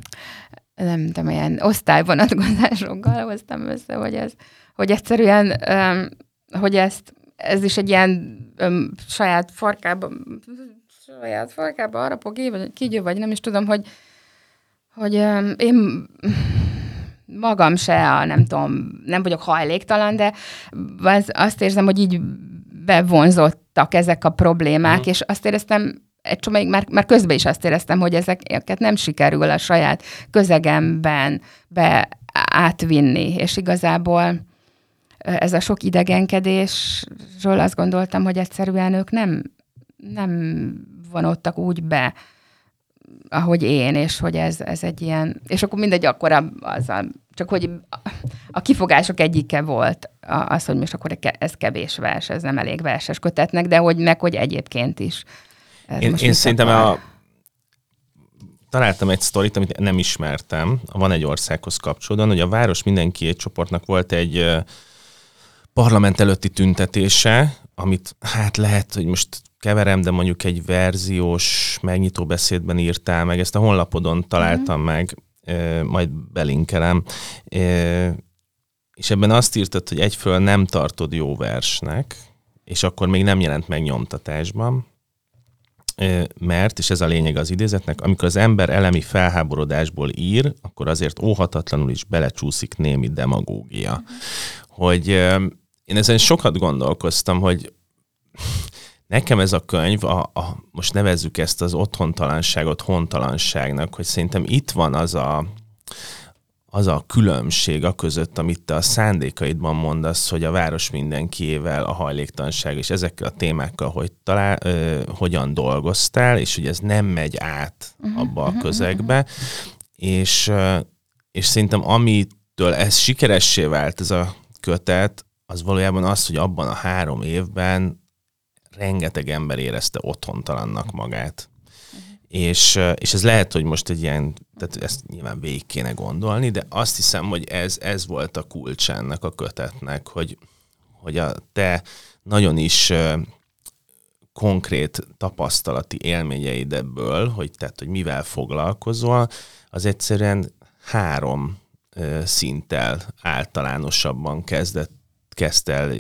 nem tudom, ilyen osztályvonatkozásokkal hoztam össze, hogy ez, hogy egyszerűen, hogy ezt ez is egy ilyen saját farkában, saját farkában arapok év, vagy kígyó, vagy nem is tudom, hogy, hogy öm, én magam se, a, nem tudom, nem vagyok hajléktalan, de az, azt érzem, hogy így bevonzottak ezek a problémák, mm. és azt éreztem, egy csomag, már, már közben is azt éreztem, hogy ezeket nem sikerül a saját közegemben be átvinni, és igazából ez a sok idegenkedésről azt gondoltam, hogy egyszerűen ők nem, nem vonottak úgy be, ahogy én, és hogy ez, ez egy ilyen, és akkor mindegy, akkor az a, csak hogy a kifogások egyike volt az, hogy most akkor ez kevés vers, ez nem elég verses kötetnek, de hogy meg, hogy egyébként is. Ez én én szerintem a, találtam egy sztorit, amit nem ismertem, van egy országhoz kapcsolódóan, hogy a Város Mindenki egy csoportnak volt egy parlament előtti tüntetése, amit hát lehet, hogy most keverem, de mondjuk egy verziós megnyitó beszédben írtál meg, ezt a honlapodon találtam mm-hmm. meg, majd belinkelem, és ebben azt írtad, hogy egyföl nem tartod jó versnek, és akkor még nem jelent meg nyomtatásban, mert, és ez a lényeg az idézetnek, amikor az ember elemi felháborodásból ír, akkor azért óhatatlanul is belecsúszik némi demagógia. Mm-hmm. Hogy én ezen sokat gondolkoztam, hogy nekem ez a könyv, a, a, most nevezzük ezt az otthontalanságot hontalanságnak, hogy szerintem itt van az a, az a különbség a között, amit te a szándékaidban mondasz, hogy a város mindenkiével a hajléktalanság és ezekkel a témákkal hogy talál, ö, hogyan dolgoztál, és hogy ez nem megy át uh-huh, abba a közegbe, uh-huh. és, és szerintem amitől ez sikeressé vált, ez a kötet, az valójában az, hogy abban a három évben rengeteg ember érezte otthontalannak magát. És, és ez lehet, hogy most egy ilyen, tehát ezt nyilván végig kéne gondolni, de azt hiszem, hogy ez, ez volt a kulcs ennek a kötetnek, hogy, hogy a te nagyon is konkrét tapasztalati élményeid ebből, hogy, tehát, hogy mivel foglalkozol, az egyszerűen három szinttel általánosabban kezdett kezdte el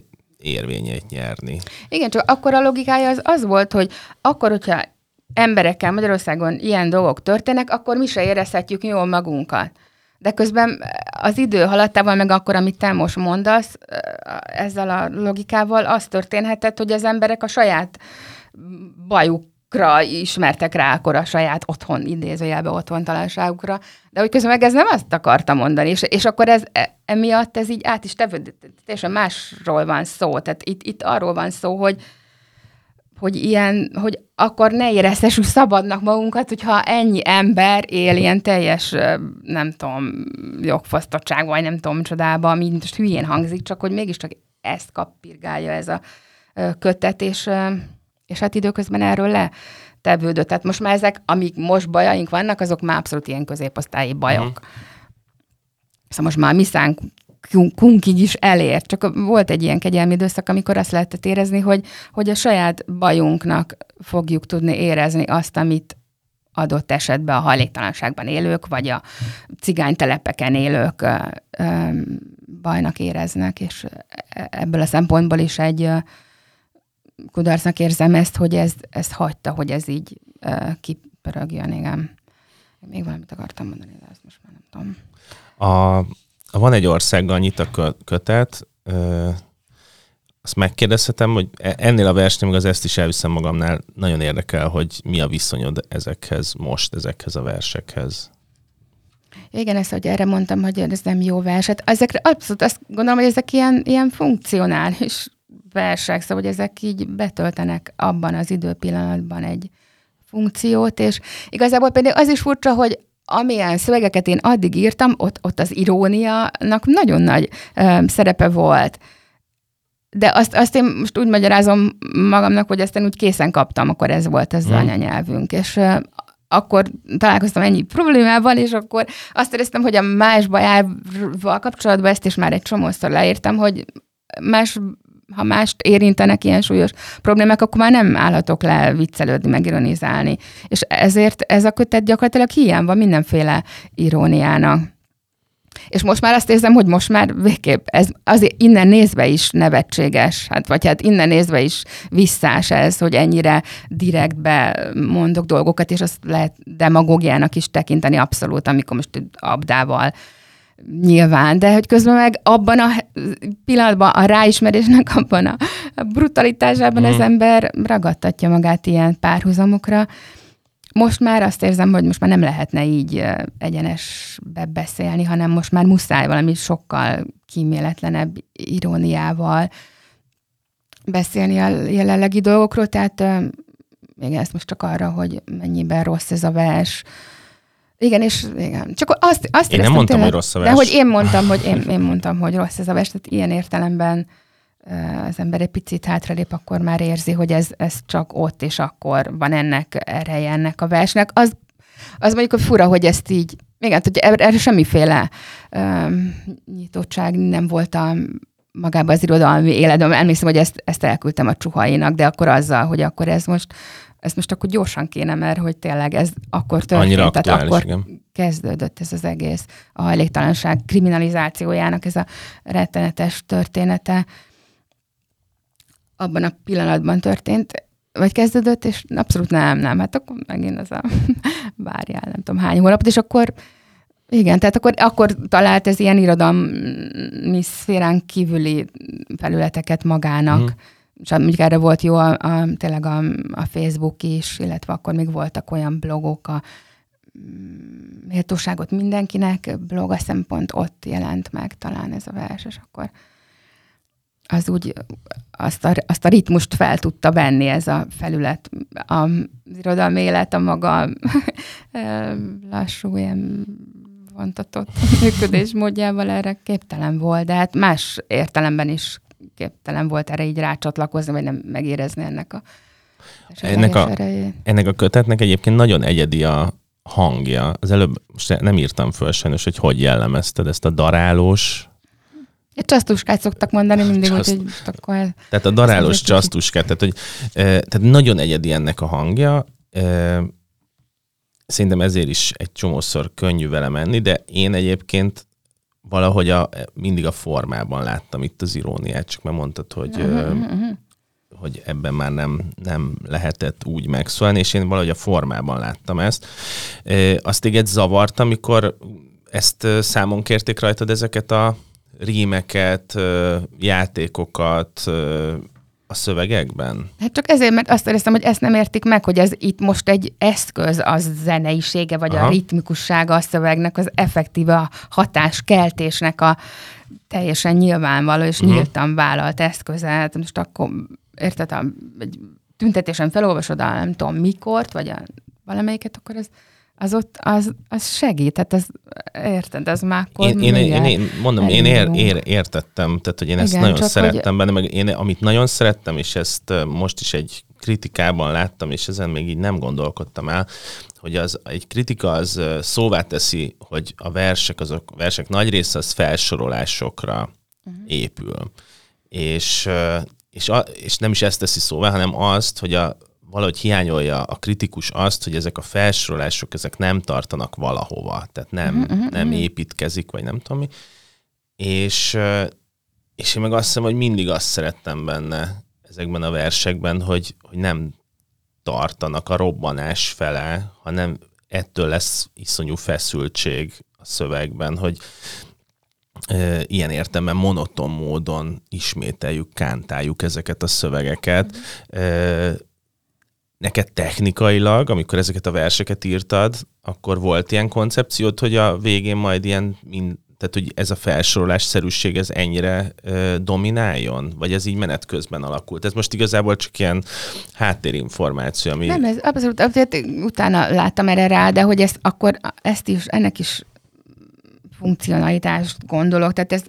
érvényét nyerni. Igen, csak akkor a logikája az az volt, hogy akkor, hogyha emberekkel Magyarországon ilyen dolgok történnek, akkor mi se érezhetjük jól magunkat. De közben az idő haladtával, meg akkor, amit te most mondasz, ezzel a logikával az történhetett, hogy az emberek a saját bajuk kra ismertek rá akkor a saját otthon, idézőjelbe otthontalanságukra, de hogy közben meg ez nem azt akarta mondani, és, és akkor ez e, emiatt ez így át is tevődött, teljesen másról van szó, tehát itt, itt arról van szó, hogy, hogy ilyen, hogy akkor ne éreztessük szabadnak magunkat, hogyha ennyi ember él ilyen teljes, nem tudom, jogfosztottság, vagy nem tudom csodába, ami most hülyén hangzik, csak hogy mégiscsak ezt kapirgálja ez a kötet, és és hát időközben erről le tevődött. Tehát most már ezek, amik most bajaink vannak, azok már abszolút ilyen középosztályi bajok. Uh-huh. Szóval most már mi szánk kunkig is elér. Csak volt egy ilyen kegyelmi időszak, amikor azt lehetett érezni, hogy, hogy a saját bajunknak fogjuk tudni érezni azt, amit adott esetben a hajléktalanságban élők, vagy a cigánytelepeken élők ö, ö, bajnak éreznek, és e, ebből a szempontból is egy kudarcnak érzem ezt, hogy ez, ezt hagyta, hogy ez így ö, kipörögjön, igen. Még valamit akartam mondani, de azt most már nem tudom. A, van egy országgal nyit a kötet, ö, azt megkérdezhetem, hogy e, ennél a versnél, meg az ezt is elviszem magamnál, nagyon érdekel, hogy mi a viszonyod ezekhez most, ezekhez a versekhez. Igen, ezt, hogy erre mondtam, hogy ez nem jó vers. Hát ezekre abszolút azt gondolom, hogy ezek ilyen, ilyen funkcionális versek, szóval hogy ezek így betöltenek abban az időpillanatban egy funkciót, és igazából pedig az is furcsa, hogy amilyen szövegeket én addig írtam, ott, ott az iróniának nagyon nagy ö, szerepe volt. De azt, azt én most úgy magyarázom magamnak, hogy ezt én úgy készen kaptam, akkor ez volt az hmm. anyanyelvünk. És ö, akkor találkoztam ennyi problémával, és akkor azt éreztem, hogy a más bajával kapcsolatban ezt is már egy csomószor leírtam, hogy más ha mást érintenek ilyen súlyos problémák, akkor már nem állhatok le viccelődni, meg ironizálni. És ezért ez a kötet gyakorlatilag hiány van mindenféle iróniának. És most már azt érzem, hogy most már végképp ez azért innen nézve is nevetséges, hát, vagy hát innen nézve is visszás ez, hogy ennyire direktbe mondok dolgokat, és azt lehet demagógiának is tekinteni abszolút, amikor most abdával nyilván, de hogy közben meg abban a pillanatban a ráismerésnek, abban a brutalitásában mm. az ember ragadtatja magát ilyen párhuzamokra. Most már azt érzem, hogy most már nem lehetne így egyenesbe beszélni, hanem most már muszáj valami sokkal kíméletlenebb iróniával beszélni a jelenlegi dolgokról, tehát még ezt most csak arra, hogy mennyiben rossz ez a vers, igen, és igen. Csak azt, azt Én nem mondtam, tényleg, hogy rossz a vers. De hogy én mondtam, hogy én, én mondtam, hogy rossz ez a vers, tehát ilyen értelemben az ember egy picit hátralép, akkor már érzi, hogy ez, ez csak ott, és akkor van ennek ereje ennek a versnek. Az, az mondjuk hogy fura, hogy ezt így, igen, hogy erre semmiféle um, nyitottság nem volt a magában az irodalmi életben. Emlékszem, hogy ezt, ezt elküldtem a csuhainak, de akkor azzal, hogy akkor ez most ezt most akkor gyorsan kéne, mert hogy tényleg ez akkor történt, Annyira tehát akkor igen. kezdődött ez az egész a hajléktalanság kriminalizációjának ez a rettenetes története. Abban a pillanatban történt, vagy kezdődött, és abszolút nem, nem. Hát akkor megint az a [LAUGHS] várjál, nem tudom hány hónapot, és akkor igen, tehát akkor, akkor talált ez ilyen irodalmi szférán kívüli felületeket magának. Mm és mondjuk erre volt jó a, a, tényleg a, a Facebook is, illetve akkor még voltak olyan blogok, a mm, méltóságot mindenkinek blog, a szempont ott jelent meg talán ez a vers, és akkor az úgy azt a, azt a ritmust fel tudta venni ez a felület. Az irodalmi élet a maga [LAUGHS] lassú, ilyen vontatott [LAUGHS] működésmódjával erre képtelen volt, de hát más értelemben is képtelen volt erre így rácsatlakozni, vagy nem megérezni ennek a ennek a, ennek a kötetnek egyébként nagyon egyedi a hangja. Az előbb most nem írtam föl sajnos, hogy hogy jellemezted ezt a darálós, egy csasztuskát szoktak mondani mindig, Csaszt... hogy akkor... Tehát a darálós csasztuskát, tehát, hogy, e, tehát nagyon egyedi ennek a hangja. E, szerintem ezért is egy csomószor könnyű vele menni, de én egyébként valahogy a, mindig a formában láttam itt az iróniát, csak mert mondtad, hogy, uh-huh, hogy ebben már nem, nem lehetett úgy megszólni, és én valahogy a formában láttam ezt. Azt téged zavart, amikor ezt számon kérték rajtad ezeket a rímeket, játékokat, a szövegekben? Hát csak ezért, mert azt éreztem, hogy ezt nem értik meg, hogy ez itt most egy eszköz az zeneisége, vagy Aha. a ritmikussága a szövegnek, az effektíve a hatáskeltésnek a teljesen nyilvánvaló és uh-huh. nyíltan vállalt eszköze. Hát most akkor, érted, a, egy tüntetésen felolvasod a nem tudom mikort, vagy a valamelyiket, akkor ez az ott, az, az segít, tehát az, érted, ez már akkor én, én, én, én, mondom, én ér, ér, értettem, tehát hogy én ezt Igen, nagyon szerettem hogy... benne, meg én amit nagyon szerettem, és ezt most is egy kritikában láttam, és ezen még így nem gondolkodtam el, hogy az, egy kritika az szóvá teszi, hogy a versek, azok versek nagy része az felsorolásokra uh-huh. épül. És, és, a, és nem is ezt teszi szóvá, hanem azt, hogy a, valahogy hiányolja a kritikus azt, hogy ezek a felsorolások, ezek nem tartanak valahova, tehát nem, uh-huh, nem építkezik, vagy nem tudom mi. És, és én meg azt hiszem, hogy mindig azt szerettem benne ezekben a versekben, hogy, hogy nem tartanak a robbanás fele, hanem ettől lesz iszonyú feszültség a szövegben, hogy e, ilyen értelemben monoton módon ismételjük, kántáljuk ezeket a szövegeket. E, neked technikailag, amikor ezeket a verseket írtad, akkor volt ilyen koncepciód, hogy a végén majd ilyen, mind, tehát hogy ez a felsorolás szerűség ez ennyire ö, domináljon? Vagy ez így menet közben alakult? Ez most igazából csak ilyen háttérinformáció, ami... Nem, ez abszolút, abszolút utána láttam erre rá, de hogy ezt akkor ezt is, ennek is funkcionalitást gondolok, tehát ez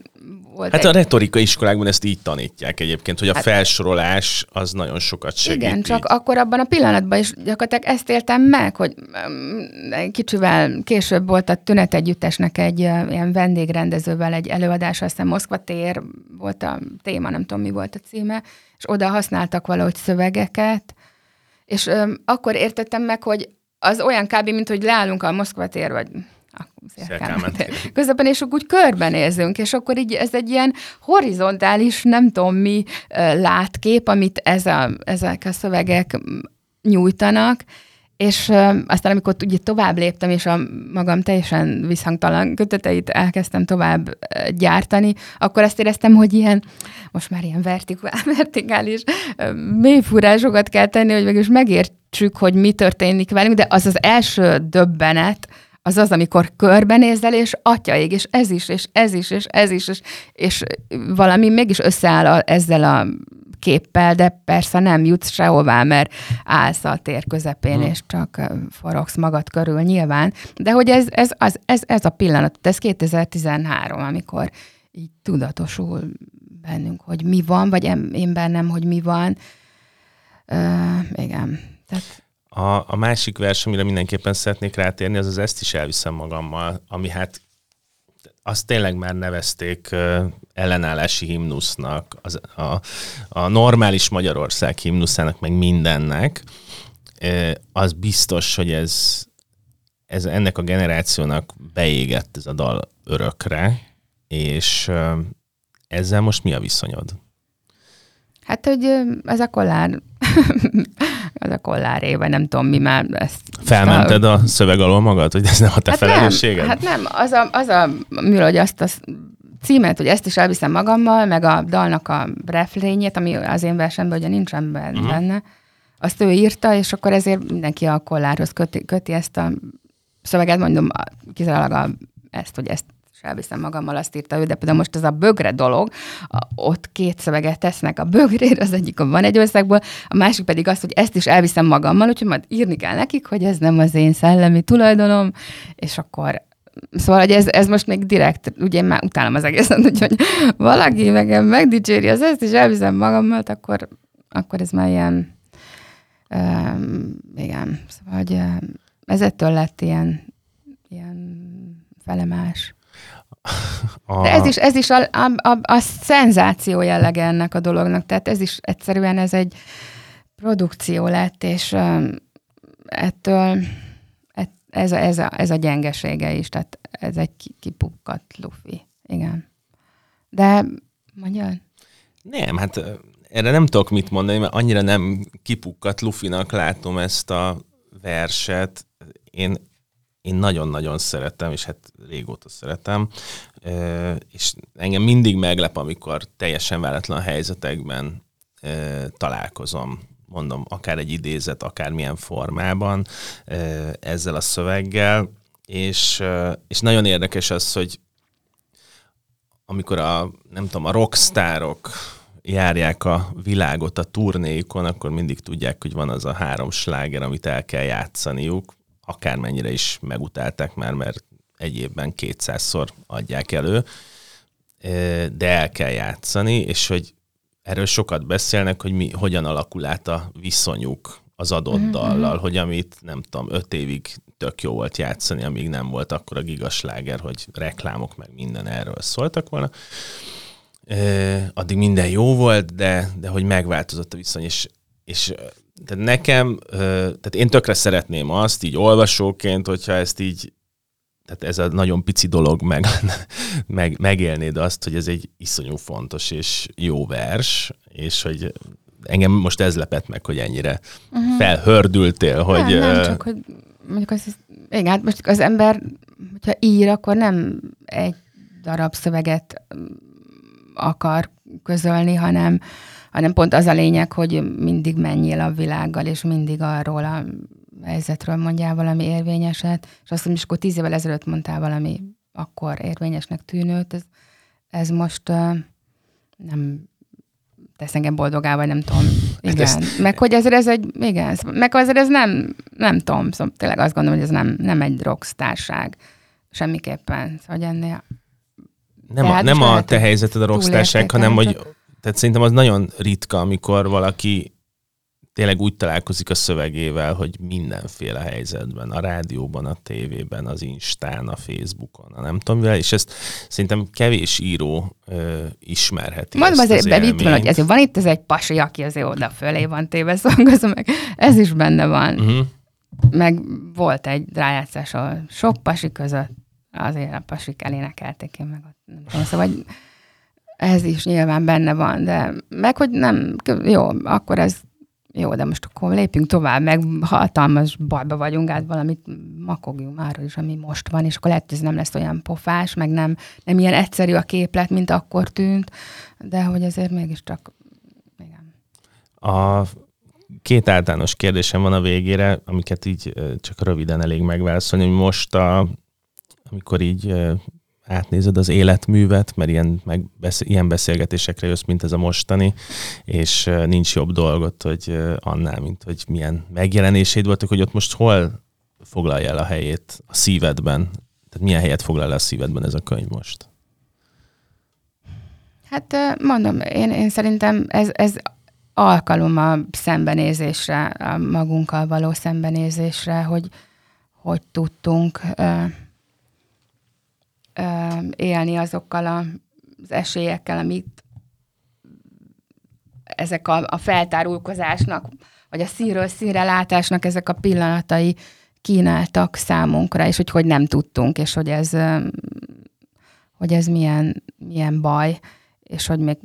volt hát egy... a retorika iskolákban ezt így tanítják egyébként, hogy a hát, felsorolás az nagyon sokat segít. Igen, csak akkor abban a pillanatban is gyakorlatilag ezt éltem meg, hogy mm, kicsivel később volt a Tünet Együttesnek egy ilyen vendégrendezővel egy előadás, aztán Moszkva tér volt a téma, nem tudom mi volt a címe, és oda használtak valahogy szövegeket, és öm, akkor értettem meg, hogy az olyan kb. mint hogy leállunk a Moszkva tér, vagy [LAUGHS] közben, és úgy körbenézünk, és akkor így ez egy ilyen horizontális, nem tudom mi látkép, amit ez a, ezek a szövegek nyújtanak, és aztán, amikor ugye tovább léptem, és a magam teljesen visszhangtalan köteteit elkezdtem tovább gyártani, akkor azt éreztem, hogy ilyen, most már ilyen vertikál, [LAUGHS] vertikális mélyfúrásokat kell tenni, hogy mégis megértsük, hogy mi történik velünk, de az az első döbbenet, az az, amikor körbenézel, és atyaig, és ez is, és ez is, és ez is, és, és valami mégis összeáll a, ezzel a képpel, de persze nem jutsz sehová, mert állsz a tér közepén, hmm. és csak forogsz magad körül nyilván. De hogy ez, ez, az, ez, ez a pillanat, ez 2013, amikor így tudatosul bennünk, hogy mi van, vagy én bennem, hogy mi van. Uh, igen. Tehát a, a másik vers, amire mindenképpen szeretnék rátérni, az az ezt is elviszem magammal, ami hát azt tényleg már nevezték uh, ellenállási himnusznak, az, a, a normális Magyarország himnuszának, meg mindennek. Uh, az biztos, hogy ez, ez ennek a generációnak beégett ez a dal örökre, és uh, ezzel most mi a viszonyod? Hát, hogy ez a kollár [LAUGHS] az a kolláré, vagy nem tudom mi már ezt. Felmented a, a szöveg alól magad, hogy ez nem a te hát felelősséged? Nem, hát nem, az a, az a műről, hogy azt a címet, hogy ezt is elviszem magammal, meg a dalnak a reflényét, ami az én versemben ugye nincsen benne, uh-huh. azt ő írta, és akkor ezért mindenki a kollárhoz köti, köti ezt a szöveget, mondom, kizárólag a, ezt, hogy ezt és elviszem magammal, azt írta ő, de például most ez a bögre dolog, a, ott két szöveget tesznek a bögrére, az egyik van egy országból, a másik pedig az, hogy ezt is elviszem magammal, úgyhogy majd írni kell nekik, hogy ez nem az én szellemi tulajdonom, és akkor Szóval, hogy ez, ez most még direkt, ugye én már utálom az egészet, úgyhogy valaki meg megdicséri az ezt, és elviszem magammal, akkor, akkor ez már ilyen, um, igen, szóval, hogy ez ettől lett ilyen, ilyen felemás. A... De ez is, ez is a, a, a, a szenzáció jellege ennek a dolognak, tehát ez is egyszerűen ez egy produkció lett, és um, ettől ez a, ez, a, ez a gyengesége is, tehát ez egy kipukkat lufi. Igen. De mondjad? Nem, hát erre nem tudok mit mondani, mert annyira nem kipukkat lufinak látom ezt a verset. Én én nagyon-nagyon szeretem, és hát régóta szeretem, és engem mindig meglep, amikor teljesen váratlan helyzetekben találkozom. Mondom, akár egy idézet, akár milyen formában ezzel a szöveggel, és, és nagyon érdekes az, hogy amikor a, nem tudom, a rockstárok járják a világot a turnéikon, akkor mindig tudják, hogy van az a három sláger, amit el kell játszaniuk, akármennyire is megutálták már, mert egy évben kétszázszor adják elő, de el kell játszani, és hogy erről sokat beszélnek, hogy mi, hogyan alakul át a viszonyuk az adott mm-hmm. dallal, hogy amit nem tudom, öt évig tök jó volt játszani, amíg nem volt akkor a gigasláger, hogy reklámok meg minden erről szóltak volna. Addig minden jó volt, de, de hogy megváltozott a viszony, és, és tehát nekem, tehát én tökre szeretném azt, így olvasóként, hogyha ezt így tehát ez a nagyon pici dolog meg, [LAUGHS] meg, megélnéd azt, hogy ez egy iszonyú fontos és jó vers, és hogy engem most ez lepett meg, hogy ennyire uh-huh. felhördültél, hogy... Nem, nem, csak hogy mondjuk az, igen, hát most az ember, hogyha ír, akkor nem egy darab szöveget akar közölni, hanem, hanem pont az a lényeg, hogy mindig menjél a világgal, és mindig arról a helyzetről mondjál valami érvényeset, és azt, hogy akkor tíz évvel ezelőtt mondtál valami akkor érvényesnek tűnőt, ez, ez most uh, nem tesz engem boldogá, vagy nem tudom. Hát igen. Ezt... Meg hogy ezért ez egy, igen, meg azért ez nem, nem tudom, szóval tényleg azt gondolom, hogy ez nem, nem egy rockstárság. Semmiképpen. Szóval ennél nem a, nem a te helyzeted a rockstárság, hanem hogy tehát szerintem az nagyon ritka, amikor valaki tényleg úgy találkozik a szövegével, hogy mindenféle helyzetben, a rádióban, a tévében, az Instán, a Facebookon, a nem tudom, és ezt szerintem kevés író ö, ismerheti. Mondom azért, az itt van, hogy ez, van itt ez egy pasi, aki azért oda fölé van téve szongozom, meg ez is benne van. Uh-huh. Meg volt egy rájátszás, ahol sok pasi között azért a pasik elénekelték én meg ott, nem tudom, szóval ez is nyilván benne van, de meg hogy nem, jó, akkor ez jó, de most akkor lépjünk tovább, meg hatalmas bajba vagyunk, át valamit makogjunk már is, ami most van, és akkor lehet, hogy ez nem lesz olyan pofás, meg nem, nem ilyen egyszerű a képlet, mint akkor tűnt, de hogy azért mégiscsak, igen. A két általános kérdésem van a végére, amiket így csak röviden elég megválaszolni, hogy most a, amikor így átnézed az életművet, mert ilyen, meg besz- ilyen beszélgetésekre jössz, mint ez a mostani, és nincs jobb dolgot, hogy annál, mint hogy milyen megjelenéséd voltak, hogy ott most hol foglalja el a helyét a szívedben? Tehát milyen helyet foglal el a szívedben ez a könyv most? Hát mondom, én, én szerintem ez, ez alkalom a szembenézésre, a magunkkal való szembenézésre, hogy hogy tudtunk élni azokkal az esélyekkel, amit ezek a, a feltárulkozásnak, vagy a színről színre látásnak ezek a pillanatai kínáltak számunkra, és hogy hogy nem tudtunk, és hogy ez, hogy ez milyen, milyen baj, és hogy még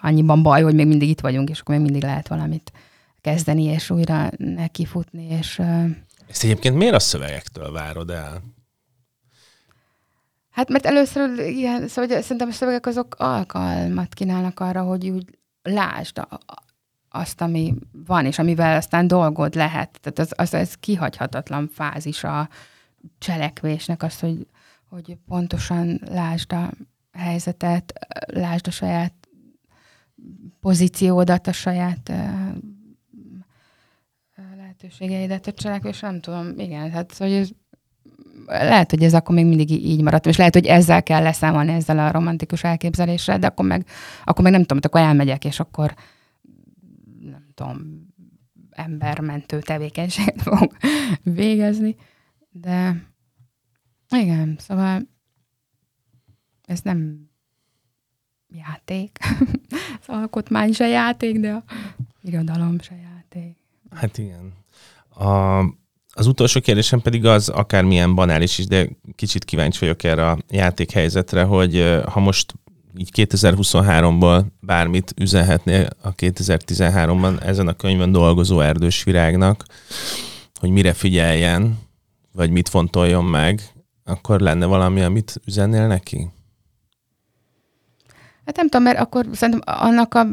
annyiban baj, hogy még mindig itt vagyunk, és akkor még mindig lehet valamit kezdeni, és újra nekifutni, és... Ezt egyébként miért a szövegektől várod el? Hát mert először ilyen, szóval hogy szerintem a szövegek azok alkalmat kínálnak arra, hogy úgy lásd azt, ami van, és amivel aztán dolgod lehet. Tehát az, az ez kihagyhatatlan fázis a cselekvésnek, az, hogy, hogy pontosan lásd a helyzetet, lásd a saját pozíciódat, a saját lehetőségeidet a cselekvés, nem tudom, igen, hát szóval ez lehet, hogy ez akkor még mindig így maradt, és lehet, hogy ezzel kell leszámolni ezzel a romantikus elképzeléssel, de akkor meg, akkor meg nem tudom, akkor elmegyek, és akkor nem tudom, embermentő tevékenységet [LAUGHS] fog végezni, de igen, szóval ez nem játék. [LAUGHS] az alkotmány se játék, de a irodalom se játék. Hát igen. A, az utolsó kérdésem pedig az, akármilyen banális is, de kicsit kíváncsi vagyok erre a játékhelyzetre, hogy ha most így 2023-ból bármit üzenhetnél a 2013-ban ezen a könyvön dolgozó erdős virágnak, hogy mire figyeljen, vagy mit fontoljon meg, akkor lenne valami, amit üzennél neki? Hát nem tudom, mert akkor szerintem annak a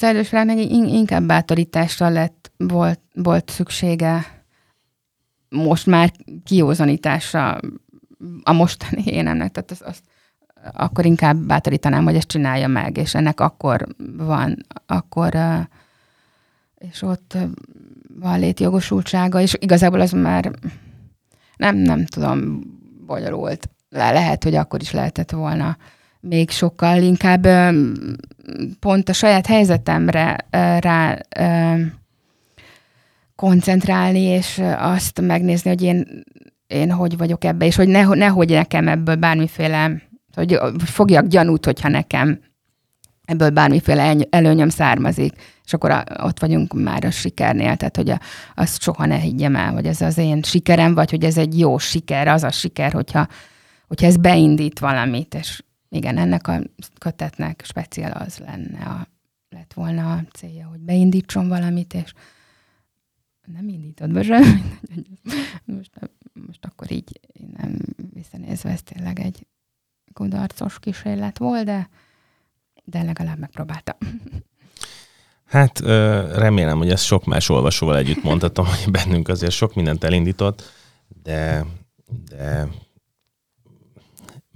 erdős virágnak inkább bátorításra lett, volt, volt szüksége most már kiózanításra a mostani énemnek, tehát azt, azt akkor inkább bátorítanám, hogy ezt csinálja meg, és ennek akkor van, akkor és ott van létjogosultsága, és igazából az már nem, nem tudom, bonyolult. Le, lehet, hogy akkor is lehetett volna még sokkal inkább pont a saját helyzetemre rá koncentrálni, és azt megnézni, hogy én, én hogy vagyok ebbe, és hogy ne, nehogy nekem ebből bármiféle, hogy fogjak gyanút, hogyha nekem ebből bármiféle előnyöm származik, és akkor a, ott vagyunk már a sikernél, tehát hogy a, azt soha ne higgyem el, hogy ez az én sikerem, vagy hogy ez egy jó siker, az a siker, hogyha, hogyha ez beindít valamit, és igen, ennek a kötetnek speciál az lenne, a, lett volna a célja, hogy beindítson valamit, és nem indítod be [LAUGHS] most, most akkor így nem visszanézve, ez tényleg egy kudarcos kísérlet volt, de, de legalább megpróbáltam. Hát remélem, hogy ezt sok más olvasóval együtt mondhatom, hogy bennünk azért sok mindent elindított, de, de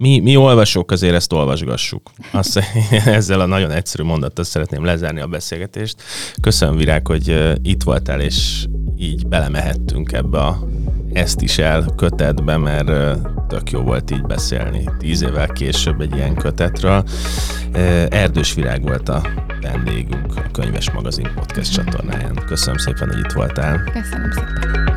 mi, mi olvasók azért ezt olvasgassuk. Azt, [LAUGHS] ezzel a nagyon egyszerű mondattal szeretném lezárni a beszélgetést. Köszönöm, Virág, hogy itt voltál, és így belemehettünk ebbe a ezt is el kötetbe, mert tök jó volt így beszélni. Tíz évvel később egy ilyen kötetről. Erdős Virág volt a vendégünk a Könyves Magazin podcast csatornáján. Köszönöm szépen, hogy itt voltál. Köszönöm szépen.